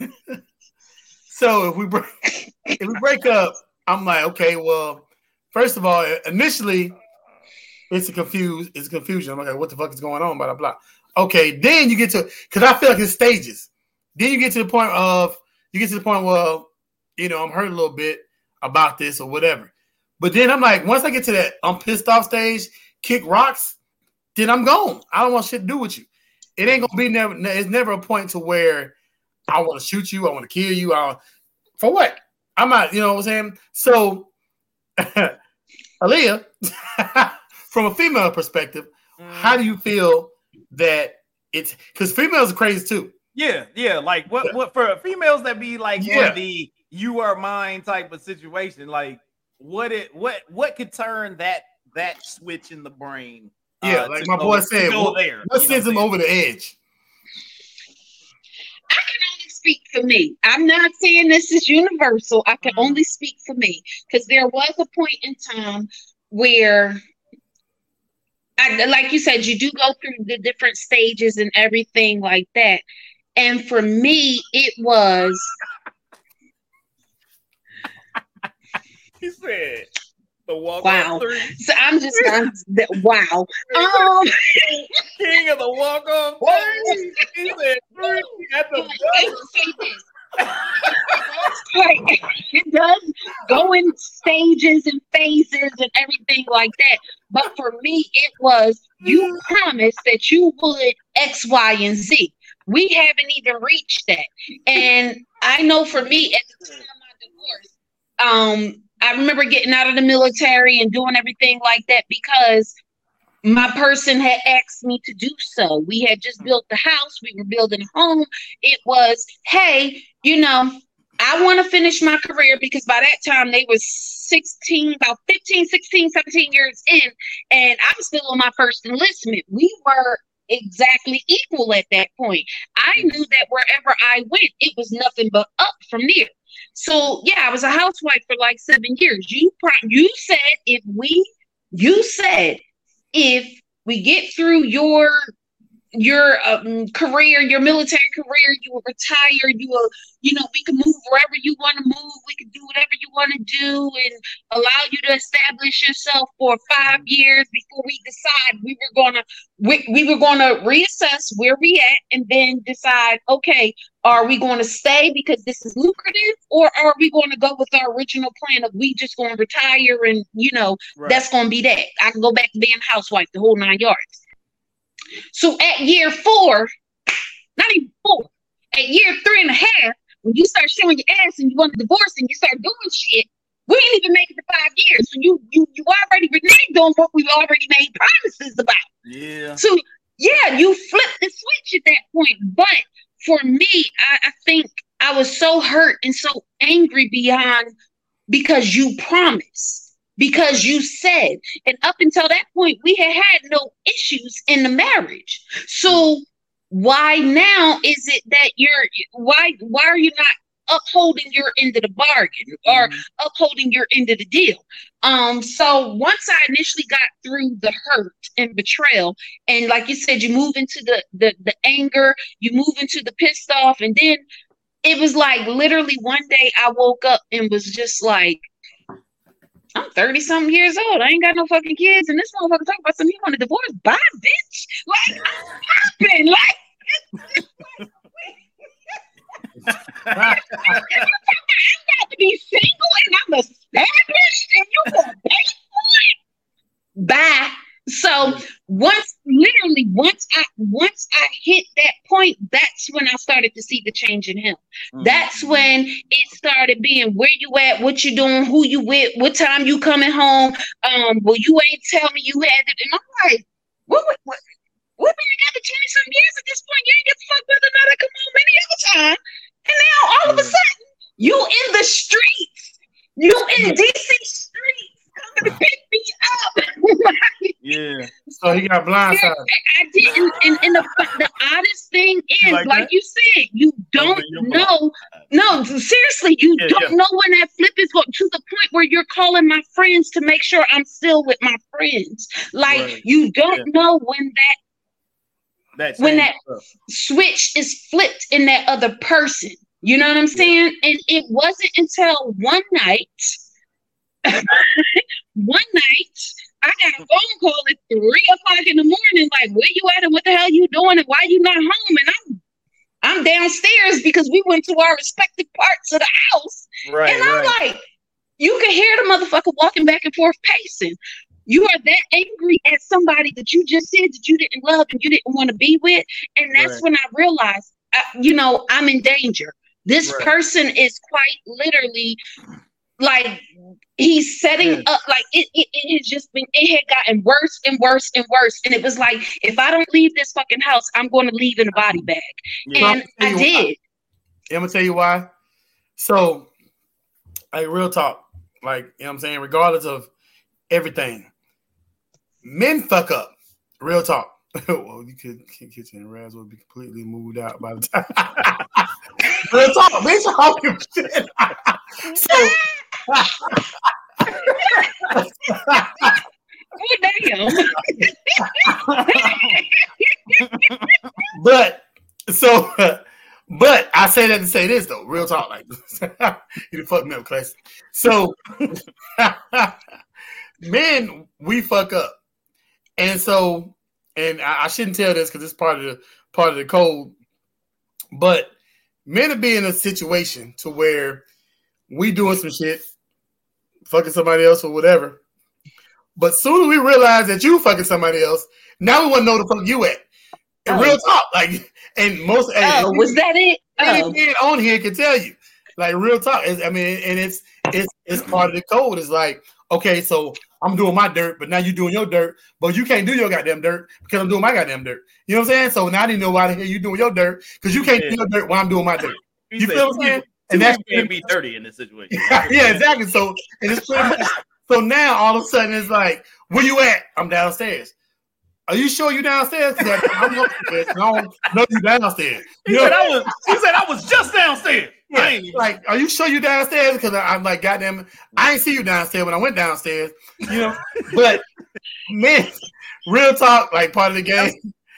so if we break if we break up, I'm like, okay, well, first of all, initially it's a confuse, it's a confusion. I'm like, what the fuck is going on? Blah blah blah. Okay, then you get to because I feel like it's stages. Then you get to the point of you get to the point where you know I'm hurt a little bit about this or whatever. But then I'm like, once I get to that I'm pissed off stage, kick rocks, then I'm gone. I don't want shit to do with you. It ain't gonna be never. It's never a point to where I want to shoot you. I want to kill you. I, for what? I'm not. You know what I'm saying? So, Aaliyah, from a female perspective, how mm. do you feel that it's because females are crazy too? Yeah, yeah. Like what what for females that be like Yeah. the you are mine type of situation, like what it what what could turn that that switch in the brain? uh, Yeah, like my go- boy said, go what- there. What you know sends him over the edge? I can only speak for me. I'm not saying this is universal. I can Mhm. only speak for me because there was a point in time where, I, like you said, you do go through the different stages and everything like that. And for me, it was He said the walk Wow. so. I'm just I'm, wow. Um, king of the walk off three. He said three at the. Like, it does go in stages and phases and everything like that. But for me, it was you promised that you would X, Y, and Z. We haven't even reached that. And I know for me, at the time of my divorce, um, I remember getting out of the military and doing everything like that because my person had asked me to do so. We had just built the house, we were building a home. It was, hey, you know, I want to finish my career because by that time they was 16, about 15, 16, 17 years in, and I'm still on my first enlistment. We were exactly equal at that point. I mm. knew that wherever I went, it was nothing but up from there. So yeah, I was a housewife for like seven years. You pro- you said if we you said if we get through your your um, career, your military career, you will retire, you will, you know, we can move wherever you want to move, we can do whatever you want to do and allow you to establish yourself for five years before we decide we were gonna we, we were gonna reassess where we at and then decide, okay, are we going to stay because this is lucrative, or are we going to go with our original plan of we just going to retire and you know Right. that's going to be that. I can go back to being a housewife the whole nine yards. So at year four, not even four, at year three and a half, when you start showing your ass and you want a divorce and you start doing shit, we ain't even make it to five years. So you you you already reneged on what we've already made promises about. yeah. So yeah, you flip the switch at that point. But for me, I, I think I was so hurt and so angry beyond because you promised, because you said, and up until that point, we had had no issues in the marriage. So why now is it that you're why why are you not upholding your end of the bargain or Mhm. upholding your end of the deal. Um, so once I initially got through the hurt and betrayal, and like you said, you move into the the the anger, you move into the pissed off, and then it was like literally one day I woke up and was just like, I'm 30 something years old. I ain't got no fucking kids, and this motherfucker talking about some he want a divorce. Bye, bitch. Like, I'm popping. Like, I'm about to be single and I'm established and you gonna pay for it? Bye. So once literally once I once I hit that point, that's when I started to see the change in him. Mhm. That's when it started being where you at, what you doing, who you with, what time you coming home. Um, well, you ain't tell me you had it, and I'm like, what, what, what? We've been together twenty some years at this point. You ain't get the fuck whether or not I come home any other time. And now all of a Yeah. sudden, you in the streets, you in DC streets, coming to pick me up. Yeah. Got blindsided. I didn't. And, and the, the oddest thing is, like like, you said, you don't know. No, seriously, you Yeah, don't yeah. know when that flip is going to the point where you're calling my friends to make sure I'm still with my friends. Like Right. you don't Yeah. know when that That When that- up. switch is flipped in that other person. You know what I'm saying? And it wasn't until one night, one night, I got a phone call at three o'clock in the morning, like, where you at and what the hell you doing and why you not home? And I'm I'm downstairs because we went to our respective parts of the house. Right, and I'm right. like, you can hear the motherfucker walking back and forth pacing. You are that angry at somebody that you just said that you didn't love and you didn't want to be with. And that's Right. when I realized, uh, you know, I'm in danger. This Right. person is quite literally like he's setting Yeah. up like it, it, it has just been it had gotten worse and worse and worse and it was like if i don't leave this fucking house i'm going to leave in a body bag Yeah. and I'll i tell why. did I'm gonna tell you why. So, like real talk, like you know what I'm saying, regardless of everything, men fuck up. Real talk. well, you could kitchen and Raz would be completely moved out by the time. real talk, bitch. Talking shit. so, oh damn but so, but I say that to say this though, real talk, like you done fucked me up, class. So, men, we fuck up, and so, and I, I shouldn't tell this because it's part of the part of the code, but men are be in a situation to where we doing some shit, fucking somebody else or whatever. But soon as we realize that you fucking somebody else, now we want to know the fuck you at. And Oh. real talk, like, and most and oh was that it any oh. man on here can tell you, like real talk. I mean, and it's it's it's part of the code. It's like, okay, so I'm doing my dirt, but now you're doing your dirt, but you can't do your goddamn dirt because I'm doing my goddamn dirt. You know what I'm saying? So now I didn't know why the hell you doing your dirt because you can't do your dirt while I'm doing my dirt. You said, feel what I'm saying? And that's can't be dirty in this situation. yeah, exactly. So and it's so now all of a sudden it's like, where you at? I'm downstairs. Are you sure you downstairs? 'Cause I'm upstairs. I don't know you downstairs. He You know, said I was. He said I was just downstairs. I Yeah, ain't even- like, are you sure you downstairs? Because I'm like, goddamn, I ain't see you downstairs when I went downstairs. You know, but man, real talk, like part of the game.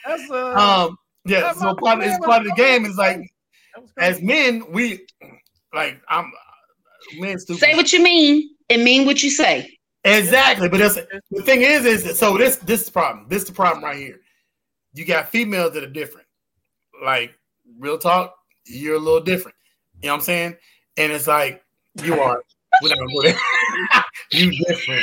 That's uh. Um, yeah, that's so part of, man, it's part of the game is like, as men, we like, I'm men stupid. say what you mean and mean what you say Exactly, but that's, the thing is, is so this this is the problem. This is the problem right here. You got females that are different. Like real talk, you're a little different. You know what I'm saying? And it's like you are. We're not gonna go there. you different.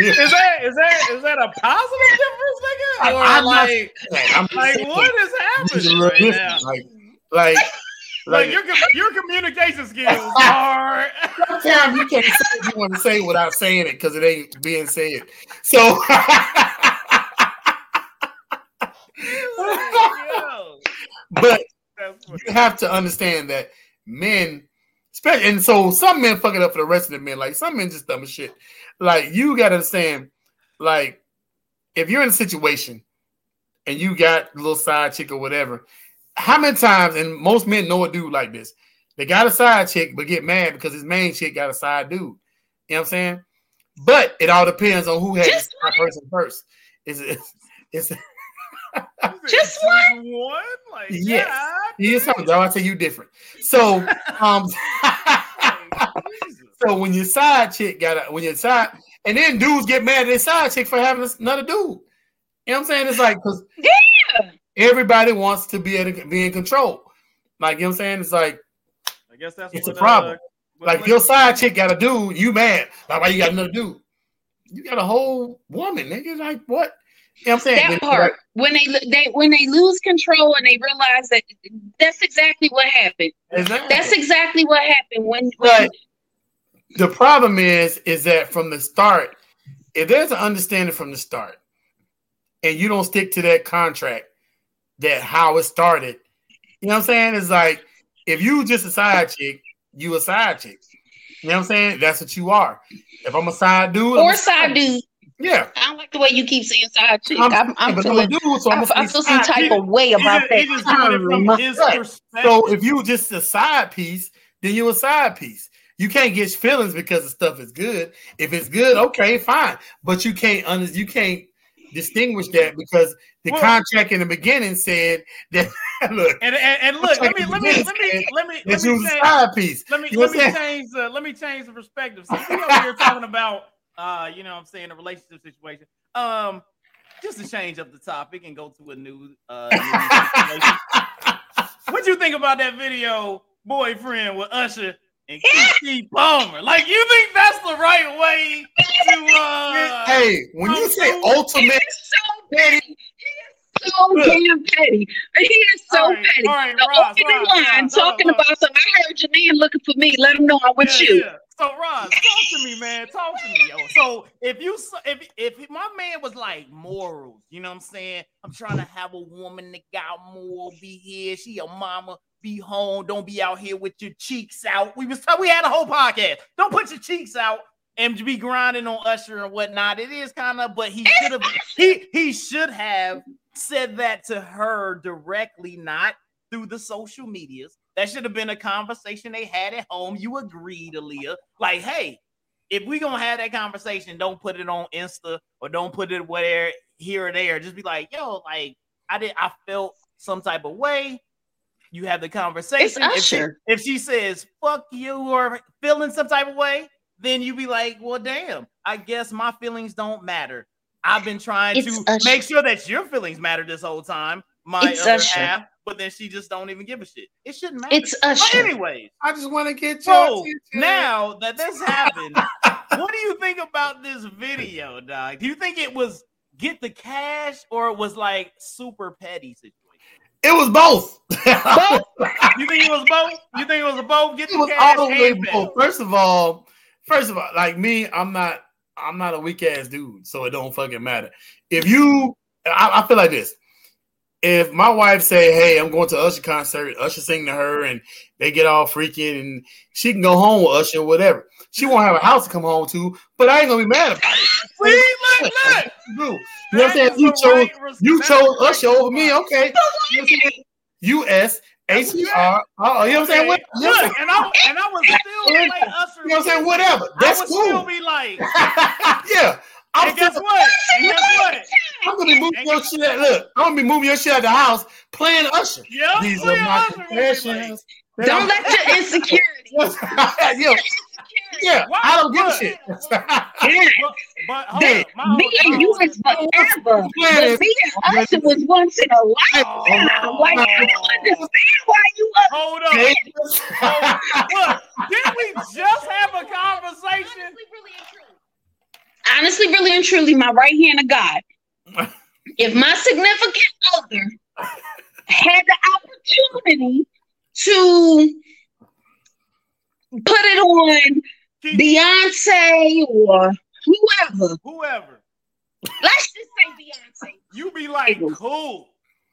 Is that is that is that a positive difference, nigga? I- Or I'm not- like I'm like what is this is a happening right different. now? Like, like, Like like, your your communication skills are. sometimes you can't say what you want to say without saying it because it ain't being said. So, but you have to understand that men, especially, and so some men fuck it up for the rest of the men. Like some men just dumb as shit. Like you got to understand, like if you're in a situation and you got a little side chick or whatever, how many times? And most men know a dude like this. They got a side chick, but get mad because his main chick got a side dude. You know what I'm saying? But it all depends on who has that person first. Is it? It's Just one? One? Like Yes. yeah. yeah, something. I say you different. So, um, So when your side chick got a, when your side and then dudes get mad at their side chick for having another dude. You know what I'm saying? It's like because Yeah. everybody wants to be able to be in control. Like you know what I'm saying? It's like I guess that's It's a problem. Uh, what like if your side chick got a dude, you mad. Like why you got another dude? You got a whole woman, nigga. Like what? You know what I'm saying? that part when they they when they lose control and they realize that that's exactly what happened Exactly. that's exactly what happened when, when the problem is, is that from the start, if there's an understanding from the start, and you don't stick to that contract, that how it started, you know what I'm saying? It's like if you just a side chick, you a side chick. You know what I'm saying? That's what you are. If I'm a side dude, I'm or a side dude yeah. i don't like the way you keep saying side chick I'm, i'm, I'm feeling I'm a dude, so I'm I, a I feel some type chick. of way about just, that he just doing it from his So if you just a side piece, then you a side piece. You can't get feelings because the stuff is good. If it's good, okay, fine. But you can't under, you can't distinguish that because the Well- contract in the beginning said that look and, and, and look, let me let me let me let me that let me was a say, side piece. let me let me change the let me change the perspective. So we over here talking about uh, you know what I'm saying, a relationship situation. Um, just to change up the topic and go to a new uh situation. what you think about that video, boyfriend with Usher and Keke Palmer? Like, you think that's the right way to uh Hey, when you say He ultimate, so petty. He is so damn petty. He is so All right, petty. all right, the Ross, opening Ross, line Ross, talking Ross, about something. I heard Janine looking for me. Let him know I'm with Yeah, you. yeah. So Ross, talk to me, man. Talk to me, yo. So if you if if my man was like morals, you know what I'm saying? I'm trying to have a woman that got more, be here, she a mama, be home, don't be out here with your cheeks out. We was we had a whole podcast. Don't put your cheeks out and be grinding on Usher and whatnot. It is kind of, but he should have he he should have said that to her directly, not through the social medias. That should have been a conversation they had at home. You agreed, Aaliyah. Like, hey, if we gonna have that conversation, don't put it on Insta or don't put it where here or there. Just be like, yo, like I did, I felt some type of way. You have the conversation. If she, if she says fuck you or feeling some type of way, then you be like, well, damn, I guess my feelings don't matter. I've been trying It's to Usher. make sure that your feelings matter this whole time. My It's other Usher. half, but then she just don't even give a shit. It shouldn't matter. It's but Usher. anyways, I just want to get your so now that this happened, what do you think about this video, dog? Do you think it was get the cash or it was like super petty situation? it was both. You think it was both? You think it was a both? Get it the was cash all the way both. First of all, first of all, like me, I'm not, I'm not a weak ass dude, so it don't fucking matter. If you, I, I feel like this. If my wife say, "Hey, I'm going to Usher concert," Usher sing to her, and they get all freaking, and she can go home with Usher, whatever. She won't have a house to come home to, but I ain't gonna be mad about it. See, look, look. You know what I'm saying? You chose, right you chose Usher over me, okay? You know what I'm? U S H E R. Oh, you know what I'm saying? What, you know what I'm Look, and I and I was still like Usher. You know what I'm saying? Whatever. That's I would cool. still be like, yeah. I'm, and guess still- what? And guess what? I'm gonna be moving your shit. Out, look, I'm gonna be moving your shit out the house, playing Usher. Yeah, These are my Usher gonna like. Don't let your insecurity. yeah, yeah. Why- I don't give a shit. But, but hold That up, my whole- me and you whole- was forever. But me and Usher was once in a lifetime. Oh. Like, I don't understand why you up. Hold up. Look, didn't we just have a conversation? Honestly, really and truly, my right hand of God. If my significant other had the opportunity to put it on Beyonce or whoever, Whoever. let's just say Beyonce. You be like, cool.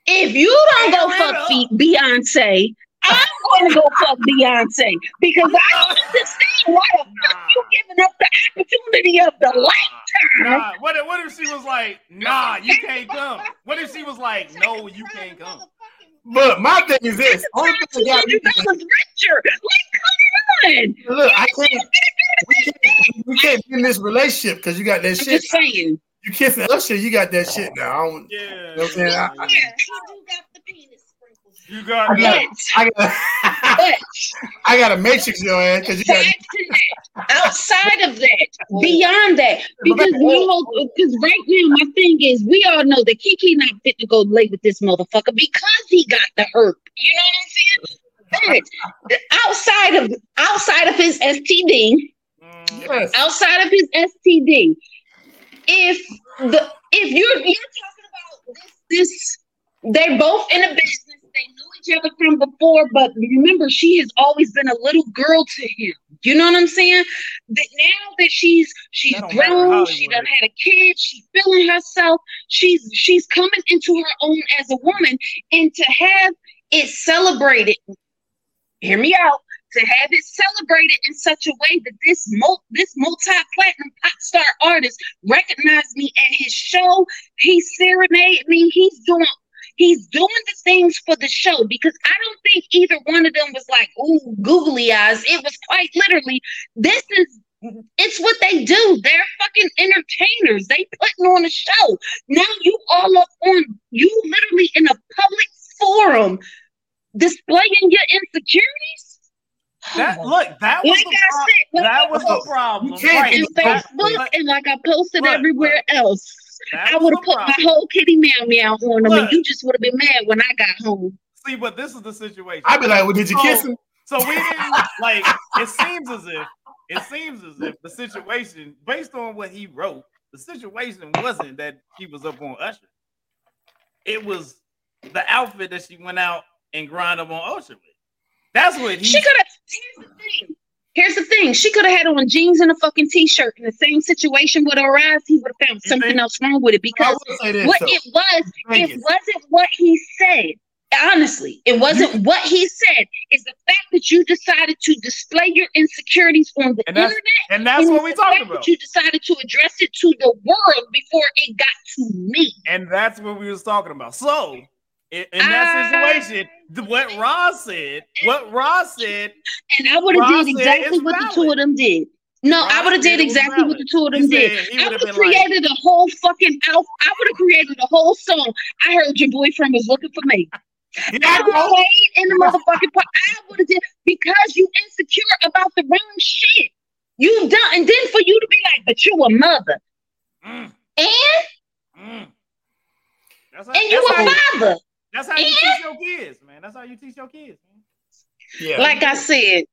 If you don't go fuck. Beyonce, I'm going to go fuck Beyonce because I don't understand why the fuck you giving up the opportunity of the lifetime. Nah, what if, what if she was like, nah, you can't come? What if she was like, no, you can't come? But my thing is this: only thing that got me $200 richer. Like, come on. look, I can't. We can't, we can't be in this relationship because you got that I'm shit. just saying. You kissing Usher, you got that shit now. I don't, Yeah. You know what I'm saying? I- Yeah, he do got the penis sprinkles. You got I got. I got, But I got a matrix your ass because you got. back to that, outside of that, beyond that, because because right now my thing is we all know that Keke not fit to go lay with this motherfucker because he got the herp. You know what I'm saying? But outside of outside of his STD, Yes. outside of his STD, if the if you're you're talking about this this they're both in a business, they knew each other from before, but remember she has always been a little girl to him. You know what I'm saying? That now that she's she's grown, she done had a kid, she's feeling herself, she's she's coming into her own as a woman, and to have it celebrated, hear me out, to have it celebrated in such a way that this mul- this multi-platinum pop star artist recognized me at his show. He serenaded me. He's doing he's doing the things for the show because I don't think either one of them was like, ooh, googly eyes. It was quite literally, this is it's what they do. They're fucking entertainers. They putting on a show. Now you all up on you literally in a public forum displaying your insecurities. That oh look, that was Like the I pro- said, that was I the oh, problem. You can't Right. in Facebook look, and like I posted Look, everywhere else. That I would have put my whole kitty meow meow on them, Look. and you just would have been mad when I got home. See, but this is the situation. I'd be like, well, did you So- kiss him? So we didn't like. It seems as if it seems as if the situation, based on what he wrote, the situation wasn't that she was up on Usher. It was the outfit that she went out and grind up on Usher with. That's what he She could have. Here's the thing. Here's the thing. She could have had on jeans and a fucking t-shirt. In the same situation would have arise, he would have found You something else wrong with it because what it was, Thank it you. wasn't what he said. Honestly, it wasn't what he said. It's the fact that you decided to display your insecurities on the And internet. and that's and what we talking about. That you decided to address it to the world before it got to me. And that's what we was talking about. So in, in that I- situation, what Ross said, what Ross said, And I would have Ross did exactly what the two of them did. No, I would have did exactly what the two of them said did. I would would have have been like, created a whole fucking out. I would have created a whole song. I heard your boyfriend was looking for me. "Yeah, I bro." played in the motherfucking part. I would have did because you insecure about the wrong shit. You done, and then for you to be like, but you a mother, Mm, and mm. That's how, and you a father. That's how you and- teach your kids, man. That's how you teach your kids, man. Yeah. Like I said,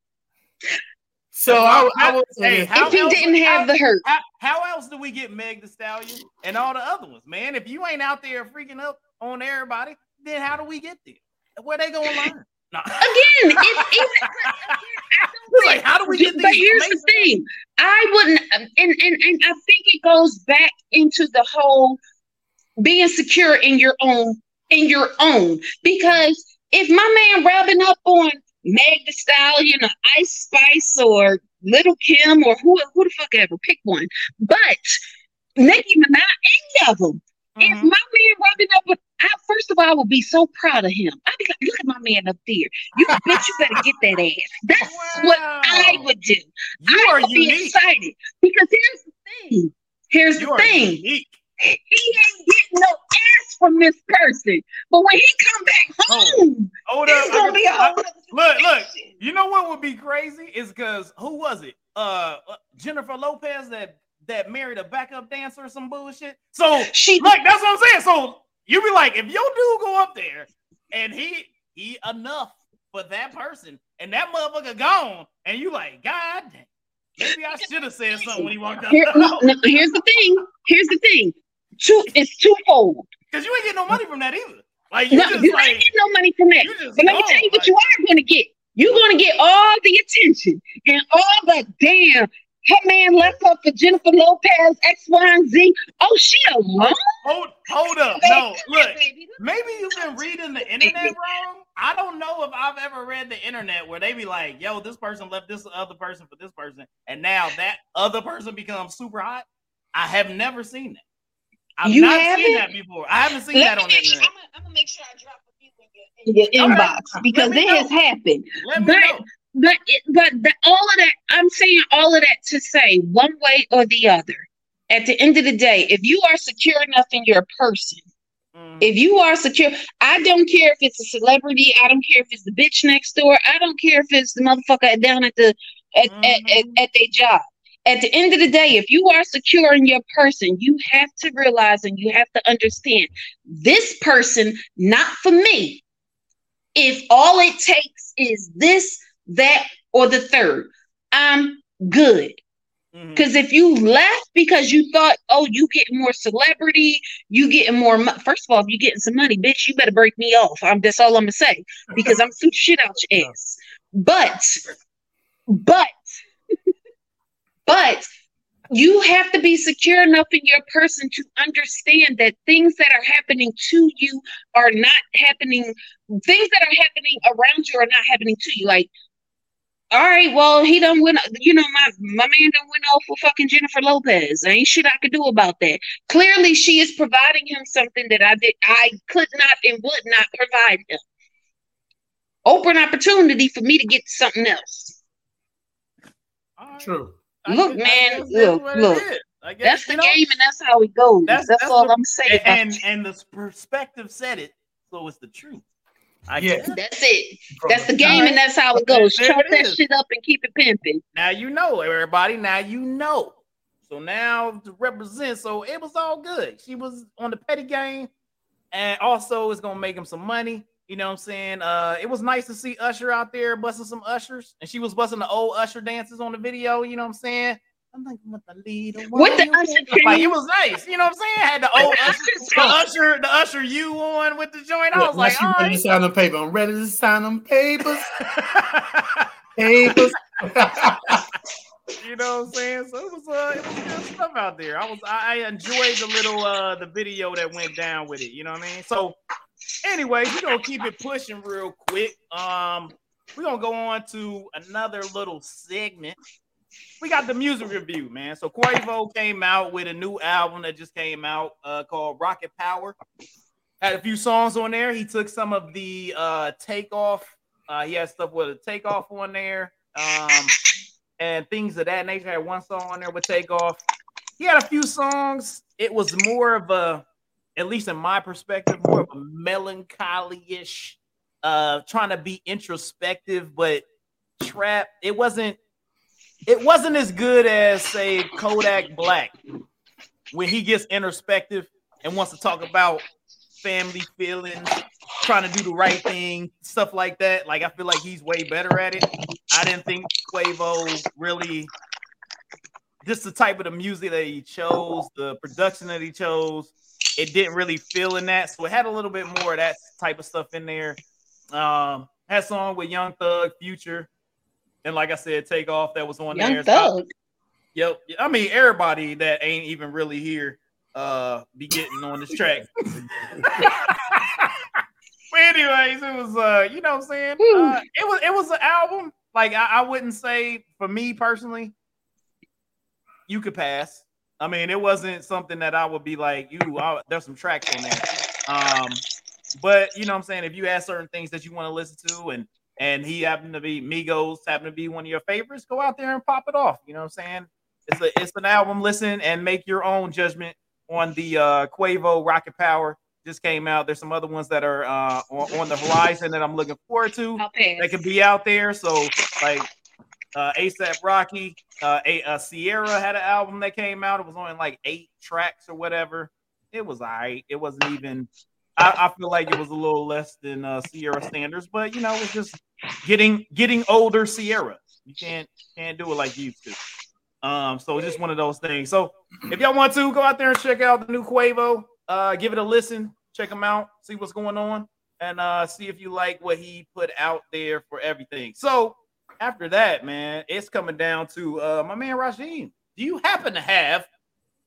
so I, I will say Hey, if he else- didn't have the hurt, How, how else do we get Meg the Stallion and all the other ones, man? If you ain't out there freaking up on everybody, then how do we get there? Where they gonna learn? No. again, if even again, It's like, how do we get But these here's the thing. I wouldn't um, and, and and I think it goes back into the whole being secure in your own in your own. Because if my man rubbing up on Meg the Stallion or Ice Spice or Lil' Kim or who who the fuck ever, pick one. But Nicki Minaj, any of them. If Mhm. my man rubbing up with, I, first of all, I would be so proud of him. I'd be like, look at my man up there. You bitch, you better get that ass. That's what I would do. You I would be excited because here's the thing. Here's You the thing. unique. He ain't getting no from this person. But when he come back home, Hold up. it's gonna be a whole look, look. You know what would be crazy is because who was it? Uh, uh, Jennifer Lopez that that married a backup dancer or some bullshit. So She look, that's what I'm saying. So you be like, if your dude go up there and he he enough for that person, and that motherfucker gone, and you like, God damn, maybe I should have said something when he walked out here, no, no, here's the thing. Here's the thing. Two it's twofold. Because you ain't getting no money from that either. Like you No, just you like ain't getting no money from that. But let me tell you what like- you are going to get. You're going to get all the attention and all the damn. Her man left her for Jennifer Lopez, X, Y, and Z. Oh, she alone? Hold, hold up. No, look. Maybe you've been reading the internet wrong. I don't know if I've ever read the internet where they be like, yo, this person left this other person for this person, and now that other person becomes super hot. I have never seen that. I've You not seen haven't? that before. I haven't seen Let that on the make sure, internet. I'm, gonna, make sure I drop a few in your, in your Okay. inbox because it know. has happened. Let me but- know. But it, but the, all of that, I'm saying all of that to say one way or the other. At the end of the day, if you are secure enough in your person, Mhm. if you are secure, I don't care if it's a celebrity. I don't care if it's the bitch next door. I don't care if it's the motherfucker down at the at, at, at, Mhm. at their job. At the end of the day, if you are secure in your person, you have to realize and you have to understand this person, not for me. If all it takes is this, that, or the third, I'm good. Mm-hmm. Because if you left because you thought, oh, you getting more celebrity, you getting more. Mo-. First of all, if you getting some money, bitch, you better break me off. I'm that's all I'm gonna say because I'm suit shit out your ass. But, but, but you have to be secure enough in your person to understand that things that are happening to you are not happening. Things that are happening around you are not happening to you. Like all right, well, he done went, you know, my my man done went off with fucking Jennifer Lopez. Ain't shit I could do about that. Clearly, she is providing him something that I did I could not and would not provide him. Open opportunity for me to get something else. All right. True. I Look, guess- man, that's look, look. guess, That's the you know, game, and that's how it goes. That's- That's, that's all the- I'm saying. about And and the perspective said it, so it's the truth. I Yeah. guess. that's it. From That's the the- game, and that's how it goes. There Chop it that is. shit up and keep it pimping. Now you know, everybody. Now you know. So now to represent, so it was all good. She was on the petty game, and also it's gonna make him some money. You know what I'm saying? Uh, it was nice to see Usher out there busting some ushers, and she was busting the old Usher dances on the video. You know what I'm saying? I'm like, what the lead? With the Usher Like it was nice. You know what I'm saying? had the old Usher Usher, the. Usher, the Usher you on with the joint. I Yeah, was like, once you all ready to right. sign them paper, I'm ready to sign them papers. Papers. you know what I'm saying? So it was uh it was good stuff out there. I was I, I enjoyed the little uh the video that went down with it, you know what I mean? So anyway, we're gonna keep it pushing real quick. Um we're gonna go on to another little segment. We got the music review, man. So Quavo came out with a new album that just came out uh called Rocket Power. Had a few songs on there. He took some of the uh Takeoff. Uh he had stuff with a Takeoff on there. Um and things of that nature. Had one song on there with Takeoff. He had a few songs. It was more of a, at least in my perspective, more of a melancholy-ish, uh, trying to be introspective, but trap. It wasn't. It wasn't as good as say Kodak Black when he gets introspective and wants to talk about family feelings, trying to do the right thing, stuff like that. Like I feel like he's way better at it. I didn't think Quavo really just the type of the music that he chose, the production that he chose, it didn't really feel in that. So it had a little bit more of that type of stuff in there. Um, had song with Young Thug, Future, and like I said, Takeoff that was on Young there. Thug. Yep. I mean, everybody that ain't even really here uh be getting on this track. but anyways, it was uh, you know what I'm saying? Uh, it was it was an album. Like I, I wouldn't say for me personally, you could pass. I mean, it wasn't something that I would be like, you, I, there's some tracks on there. Um, but you know what I'm saying? If you have certain things that you want to listen to and and he happened to be Migos happened to be one of your favorites, go out there and pop it off. You know what I'm saying? It's a it's an album. Listen and make your own judgment on the uh Quavo Rocket Power. Just came out. There's some other ones that are uh on, on the horizon that I'm looking forward to that could be out there. So like uh ASAP Rocky, uh, a, uh Ciara had an album that came out. It was only like eight tracks or whatever. It was alright. It wasn't even. I, I feel like it was a little less than uh, Ciara standards, but you know, it's just getting getting older. Ciara, you can't can't do it like you used to. Um, so it's just one of those things. So if y'all want to go out there and check out the new Quavo, uh, give it a listen, check him out, see what's going on, and uh, see if you like what he put out there for everything. So after that, man, it's coming down to uh, my man Rashid. Do you happen to have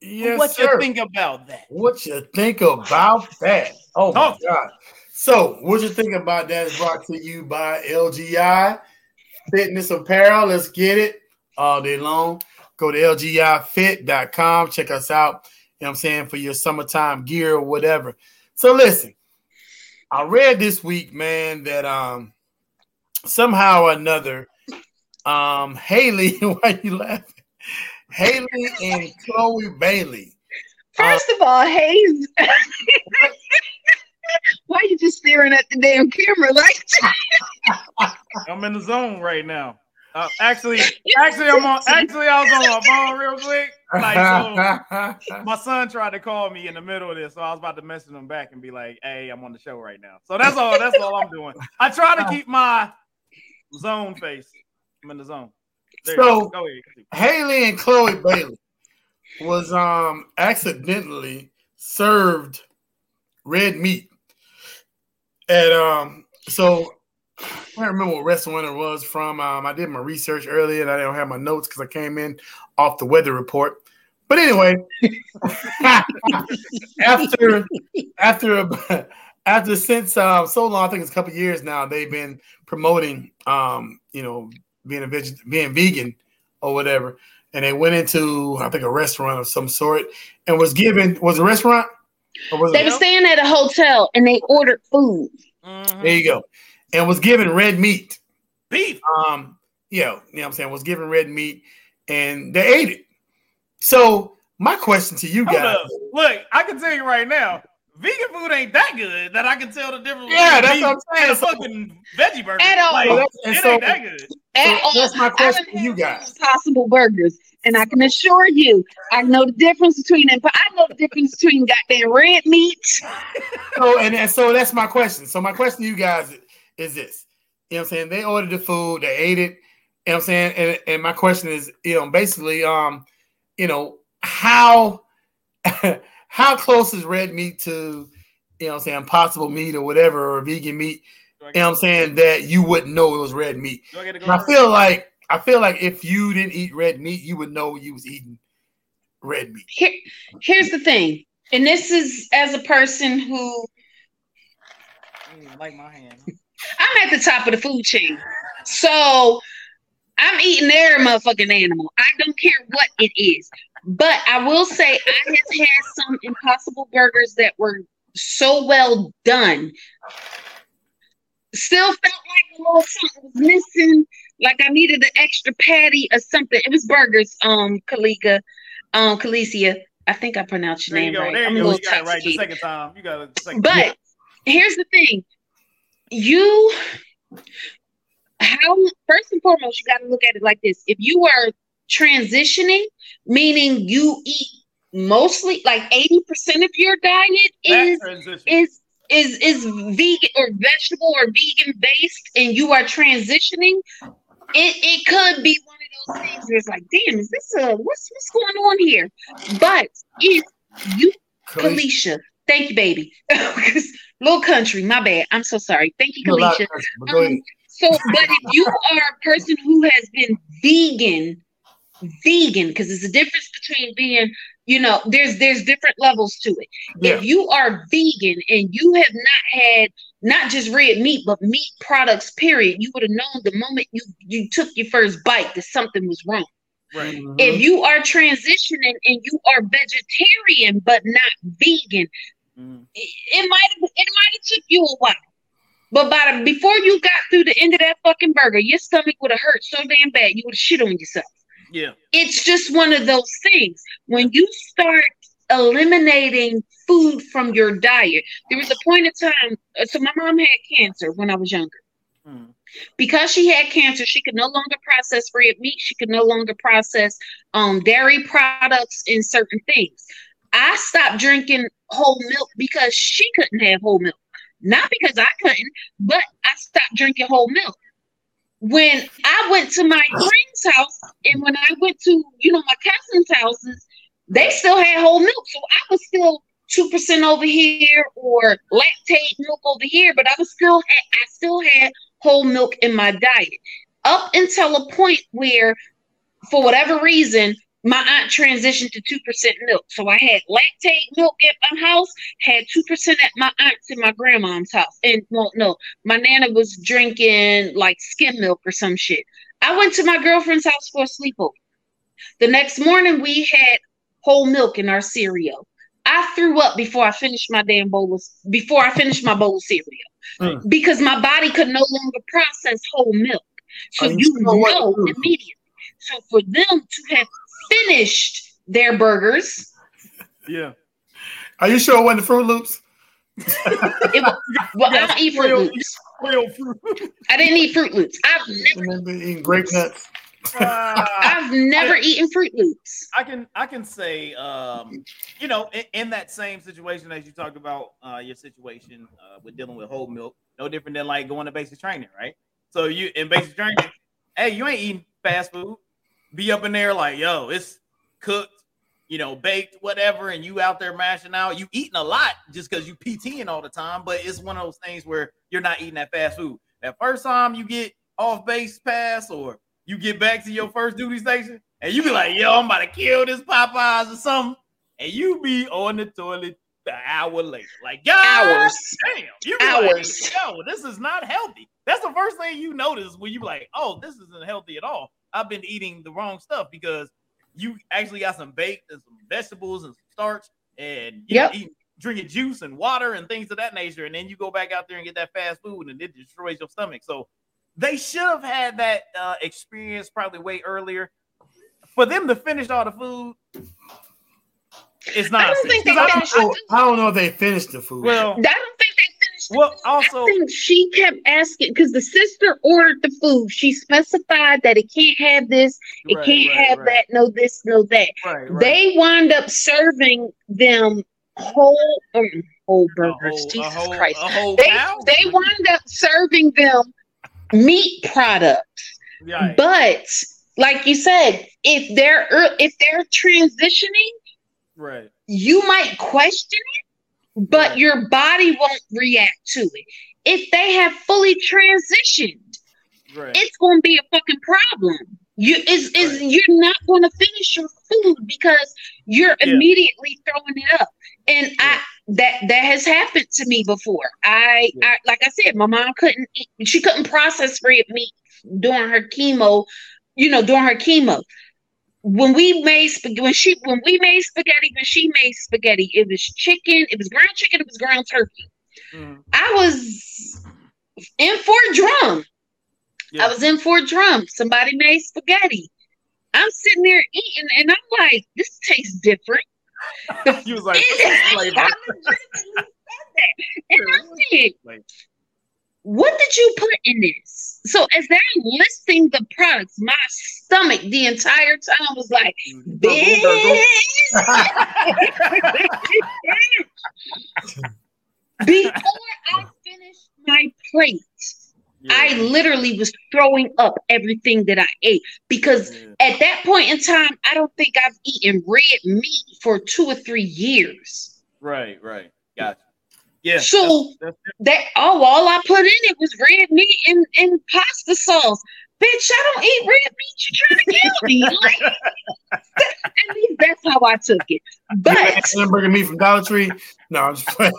Yes, what sir. you think about that? What you think about that? Oh my god! So, what you think about that is brought to you by LGI Fitness Apparel. Let's get it all day long. Go to lgifit.com. Check us out. You know what I'm saying for your summertime gear or whatever. So, listen, I read this week, man, that um somehow or another, um Haley, why you laughing? Halle and Chloe Bailey. First of all, Hayes, why are you just staring at the damn camera like that? I'm in the zone right now. Uh, actually, actually, I'm on. Actually, I was on my phone real quick. Like, so my son tried to call me in the middle of this, so I was about to message him back and be like, "Hey, I'm on the show right now." So that's all. That's all I'm doing. I try to keep my zone face. I'm in the zone. There So- go. Go ahead. Halle and Chloe Bailey was um accidentally served red meat at um so I can't remember what restaurant it was from. Um, I did my research earlier and I don't have my notes because I came in off the weather report. But anyway, after after after since um, so long, I think it's a couple years now, they've been promoting um, you know, being a veg being vegan or whatever. And they went into I think a restaurant of some sort and was given was a restaurant or was They were staying at a hotel and they ordered food. Mhm. there you go. And was given red meat. Beef. Um, yeah, you know what I'm saying, was given red meat and they ate it. So my question to you Hold guys. up. Look, I can tell you right now, vegan food ain't that good that I can tell the difference. Yeah, that's what I'm saying. And a So- fucking veggie burger. At all. Like, So that's- and it so- ain't that good. At all. that's my question done to you guys. Possible burgers, and I can assure you, I know the difference between them. But I know the difference between goddamn red meat. So and, and so that's my question. So my question to you guys is this. You know what I'm saying? They ordered the food, they ate it, You know what I'm saying? And, and my question is, you know, basically, um, you know, how how close is red meat to, you know what I'm saying, possible meat or whatever, or vegan meat, you know what I'm saying, that you wouldn't know it was red meat. I get to go And I feel like I feel like if you didn't eat red meat, you would know you was eating red meat. Here, here's the thing, and this is as a person who Mm, I like my hand. I'm at the top of the food chain. So I'm eating their motherfucking animal. I don't care what it is. But I will say I have had some impossible burgers that were so well done. Still felt like a little something was missing. Like I needed an extra patty or something. It was burgers, um, Kalika, um, Kalicia. I think I pronounced your There you name go. right. There I'm you go. You got it right the second time. You got it second But here's the thing. You how first and foremost, you gotta look at it like this. If you are transitioning, meaning you eat mostly like 80% of your diet That is transition. is is is vegan or vegetable or vegan based and you are transitioning, it, it could be one of those things where it's like, damn, is this a what's what's going on here? But if you Kalisha. Thank you, baby. Little country, my bad. I'm so sorry. Thank you, You know, a lot Kalisha. of person, but go ahead. Um, so, but if you are a person who has been vegan, vegan, because there's a difference between being, you know, there's there's different levels to it. Yeah. If you are vegan and you have not had not just red meat, but meat products, period, you would have known the moment you you took your first bite that something was wrong. right. Mhm. If you are transitioning and you are vegetarian but not vegan, Mm. it it might have it might have took you a while. But by the, before you got through the end of that fucking burger, your stomach would have hurt so damn bad you would shit on yourself. Yeah. It's just one of those things. When you start eliminating food from your diet, there was a point in time. uh, So my mom had cancer when I was younger. Mm. Because she had cancer, she could no longer process red meat. She could no longer process um, dairy products and certain things. I stopped drinking whole milk because she couldn't have whole milk. Not because I couldn't, but I stopped drinking whole milk. When I went to my friend's house and when I went to, you know, my cousin's houses, they still had whole milk. So I was still 2% over here or Lactaid milk over here, but I was still had, I still had whole milk in my diet. Up until a point where, for whatever reason, my aunt transitioned to 2% milk. So I had Lactaid milk at my house, had 2% at my aunt's and my grandmom's house. And well, no, my nana was drinking like skim milk or some shit. I went to my girlfriend's house for a sleepover. The next morning, we had whole milk in our cereal. I threw up before I finished my damn bowl of, before I finished my bowl of cereal Mm. because my body could no longer process whole milk. So Are you what know immediately. So for them to have finished their burgers, Yeah. Are you sure it wasn't the Froot Loops? it was, well, I don't eat Fruit Real- Loops. Real fruit. I didn't eat Froot Loops. I've never, Remember eating grape nuts? Ah. I've never eaten Froot Loops. I can I can say um you know in, in that same situation as you talked about uh your situation uh with dealing with whole milk no different than like going to basic training right so you in basic training hey you ain't eating fast food be up in there like yo it's cooked you know baked whatever and you out there mashing out you eating a lot just because you PTing all the time but it's one of those things where you're not eating that fast food that first time you get off base pass or you get back to your first duty station and you be like, yo, I'm about to kill this Popeyes or something. And you be on the toilet an hour later. Like, God Hours. damn. You be like, Hours. yo, this is not healthy. That's the first thing you notice when you be like, oh, this isn't healthy at all. I've been eating the wrong stuff because you actually got some baked and some vegetables and some starch and you know, Yep. eating, drinking juice and water and things of that nature. And then you go back out there and get that fast food and it destroys your stomach. So they should have had that uh, experience probably way earlier. For them to finish all the food, it's not. I not. don't think they I don't, it. I don't know if they finished the food. Well, I don't think they finished the Well, also- I think she kept asking because the sister ordered the food. She specified that it can't have this, it Right, can't right, have right. that, no this, no that. They wind up serving them whole um, whole burgers. whole- Jesus whole- Christ. They cow? they wound up serving them meat products. Right. But like you said, if they're if they're transitioning, right. you might question it, but your body won't react to it. If they have fully transitioned, Right. it's going to be a fucking problem. You is is Right. you're not going to finish your food because you're Yeah. immediately throwing it up. And I that that has happened to me before. I, Yeah. I like I said, my mom couldn't eat, she couldn't process red meat during her chemo, you know, during her chemo. When we made spaghetti, when she when we made spaghetti, when she made spaghetti, it was chicken, it was ground chicken, it was ground turkey. Mhm. I was in Fort Drum. Yeah. I was in Fort Drum. Somebody made spaghetti. I'm sitting there eating, and I'm like, "This tastes different." You was like, It- "What's flavor?" I legitimately said that. And I said, Like- "What did you put in this?" So as they're listing the products, my stomach the entire time was like, "Bitch." Before I finished my plate, I literally was throwing up everything that I ate because Yeah. at that point in time, I don't think I've eaten red meat for two or three years. Right, right. Gotcha. Yeah. So that's, that oh, all I put in it was red meat and, and pasta sauce. Bitch, I don't eat red meat. You're trying to kill me. Like, at least that's how I took it. But hamburger meat from Dollar Tree. No, I'm just playing.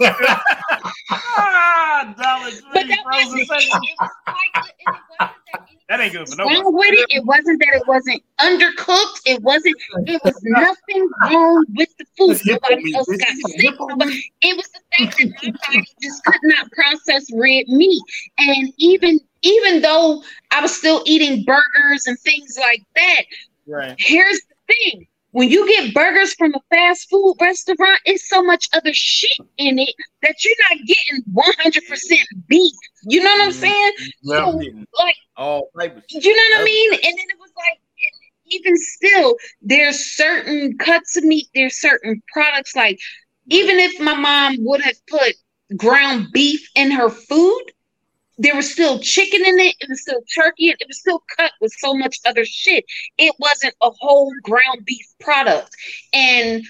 ah, Dollar but Tree that frozen wasn't it. It was like and it wasn't that anything That ain't good for wrong with it. It wasn't that it wasn't undercooked. It wasn't. It was nothing wrong with the food. It's Nobody meat. else got sick. hippo Nobody- It was the fact that my body just could not process red meat, and even even though I was still eating burgers and things like that, Right. here's the thing. When you get burgers from a fast food restaurant, it's so much other shit in it that you're not getting 100% beef. You know what I'm Mhm. saying? Yeah. So, like, All shit. you know what I mean? And then it was like, even still, there's certain cuts of meat, there's certain products. Like, even if my mom would have put ground beef in her food, there was still chicken in it. It was still turkey. And it was still cut with so much other shit. It wasn't a whole ground beef product. And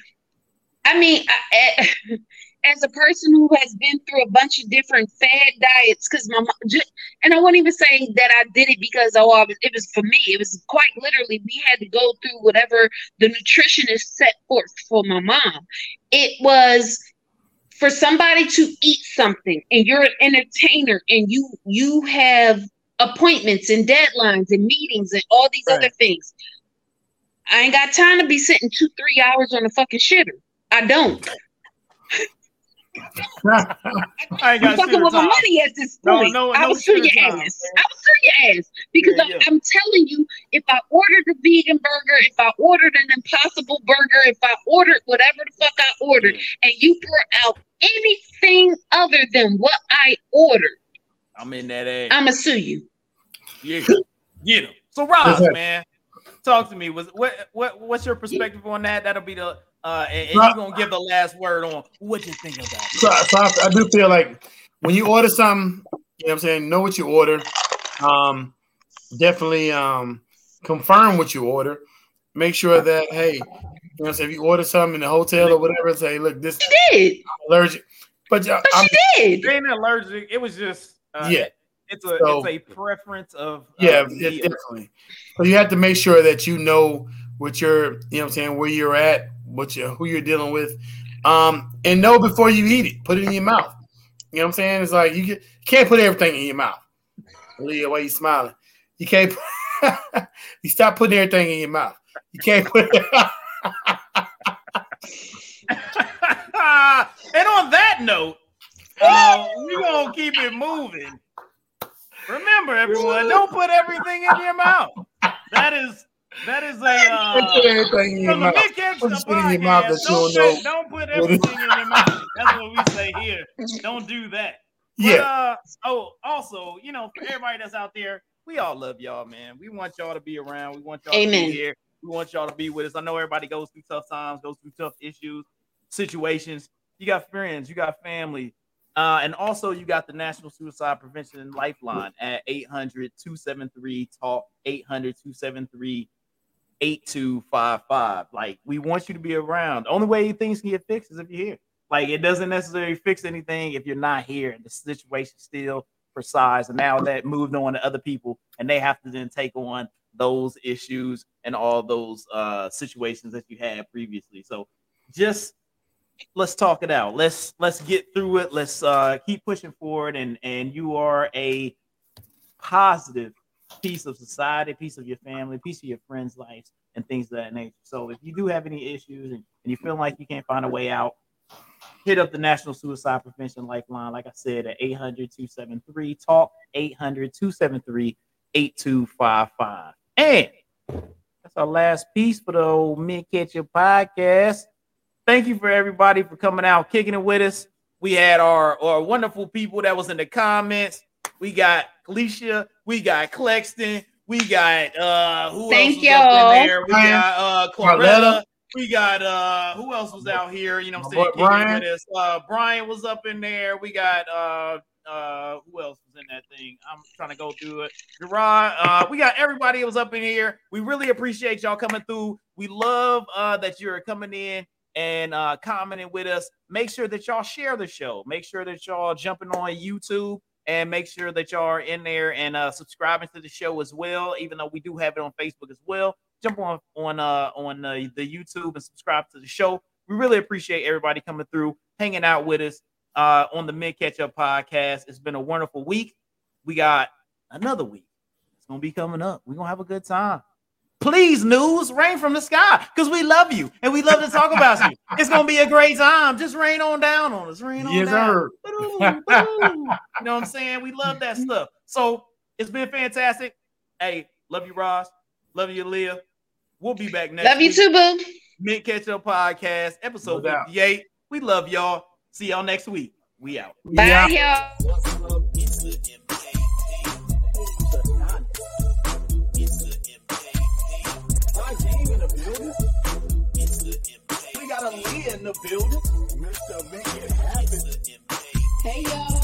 I mean, I, as a person who has been through a bunch of different fad diets, because my mom, and I won't even say that I did it because oh, was, it was for me. It was quite literally we had to go through whatever the nutritionist set forth for my mom. It was for somebody to eat something, and you're an entertainer, and you you have appointments and deadlines and meetings and all these Right. other things. I ain't got time to be sitting two, three hours on a fucking shitter. I don't. I ain't I'm got fucking with my money at this point. no- I no will sue shit your time, ass. man. I will sue your ass because Yeah, I'm, yeah. I'm telling you, if I ordered a vegan burger, if I ordered an impossible burger, if I ordered whatever the fuck I ordered, and you brought out anything other than what I ordered, I'm in that ass. I'ma sue you. Yeah, get him. So Rob, man, talk to me. Was what what what's your perspective on that? That'll be the uh, and, and Rob- you're gonna give the last word on what you think about it. So, so I, I do feel like when you order something, you know what I'm saying, know what you order. Um, definitely um, confirm what you order. Make sure that, hey, you know what I'm saying, if you order something in the hotel or whatever, say, look, this She did, allergic. But uh, but I'm, she did. It ain't allergic. It was just uh, Yeah. It's a So- it's a preference of yeah, of it- definitely. But you have to make sure that you know what you're, you know what I'm saying, where you're at, what you who you're dealing with. Um, and know before you eat it. Put it in your mouth. You know what I'm saying? It's like you, can't put everything in your mouth. Leah, why you smiling? You can't you stop putting everything in your mouth. You can't put and on that note, uh, we're gonna keep it moving. Remember, everyone, don't put everything in your mouth. That is that is a Don't put uh, everything in your mouth. Put shit in your mouth that Don't, don't put, don't put everything in your mouth. That's what we say here. Don't do that. But, Yeah. uh, oh, also, you know, for everybody that's out there, we all love y'all, man. We want y'all to be around. We want y'all to Amen. be here. We want y'all to be with us. I know everybody goes through tough times, goes through tough issues, situations. You got friends, you got family. Uh, and also, you got the National Suicide Prevention Lifeline at 800 273 TALK, 800 273 8255. Like, we want you to be around. The only way things can get fixed is if you're here. Like, it doesn't necessarily fix anything if you're not here the situation still precise. And now that moved on to other people, and they have to then take on those issues and all those uh, situations that you had previously. So, just let's talk it out. Let's let's get through it. Let's uh keep pushing forward and and you are a positive piece of society, piece of your family, piece of your friends' lives and things of that nature. So if you do have any issues and, and you feel like you can't find a way out, hit up the National Suicide Prevention Lifeline. Like I said, at 800-273 talk 800-273-8255. And that's our last piece for the old Mint Ketchup podcast thank you for everybody for coming out, kicking it with us. We had our, our wonderful people that was in the comments. We got Alicia, we got Clexton, we got uh who Thank else was up y'all. in there? We Brian. got uh Marletta. We got uh who else was out here? You know what I'm saying? boy Kicking it Brian. with us. Uh Brian was up in there. We got uh uh who else was in that thing? I'm trying to go through it. Gerard, uh, we got everybody that was up in here. We really appreciate y'all coming through. We love uh that you're coming in and uh commenting with us. Make sure that y'all share the show. Make sure that y'all jumping on YouTube and make sure that y'all are in there and uh subscribing to the show as well, even though we do have it on Facebook as well. Jump on on uh on the YouTube and subscribe to the show. We really appreciate everybody coming through, hanging out with us uh on the Mint Ketchup podcast. It's been a wonderful week. We got another week. It's gonna be coming up. We're gonna have a good time. Please, news, rain from the sky, because we love you and we love to talk about you. It's gonna be a great time. Just rain on down on us. Rain on Yes, down. sir. Ba-doom, ba-doom. you know what I'm saying? We love that stuff. So it's been fantastic. Hey, love you, Ross. Love you, Leah. We'll be back next Love you week. too, boo. Mint Ketchup Podcast, episode No doubt. 58. We love y'all. See y'all next week. We out. Bye, Yeah. y'all. in the building. Mr. Make It Happen. Hey, y'all.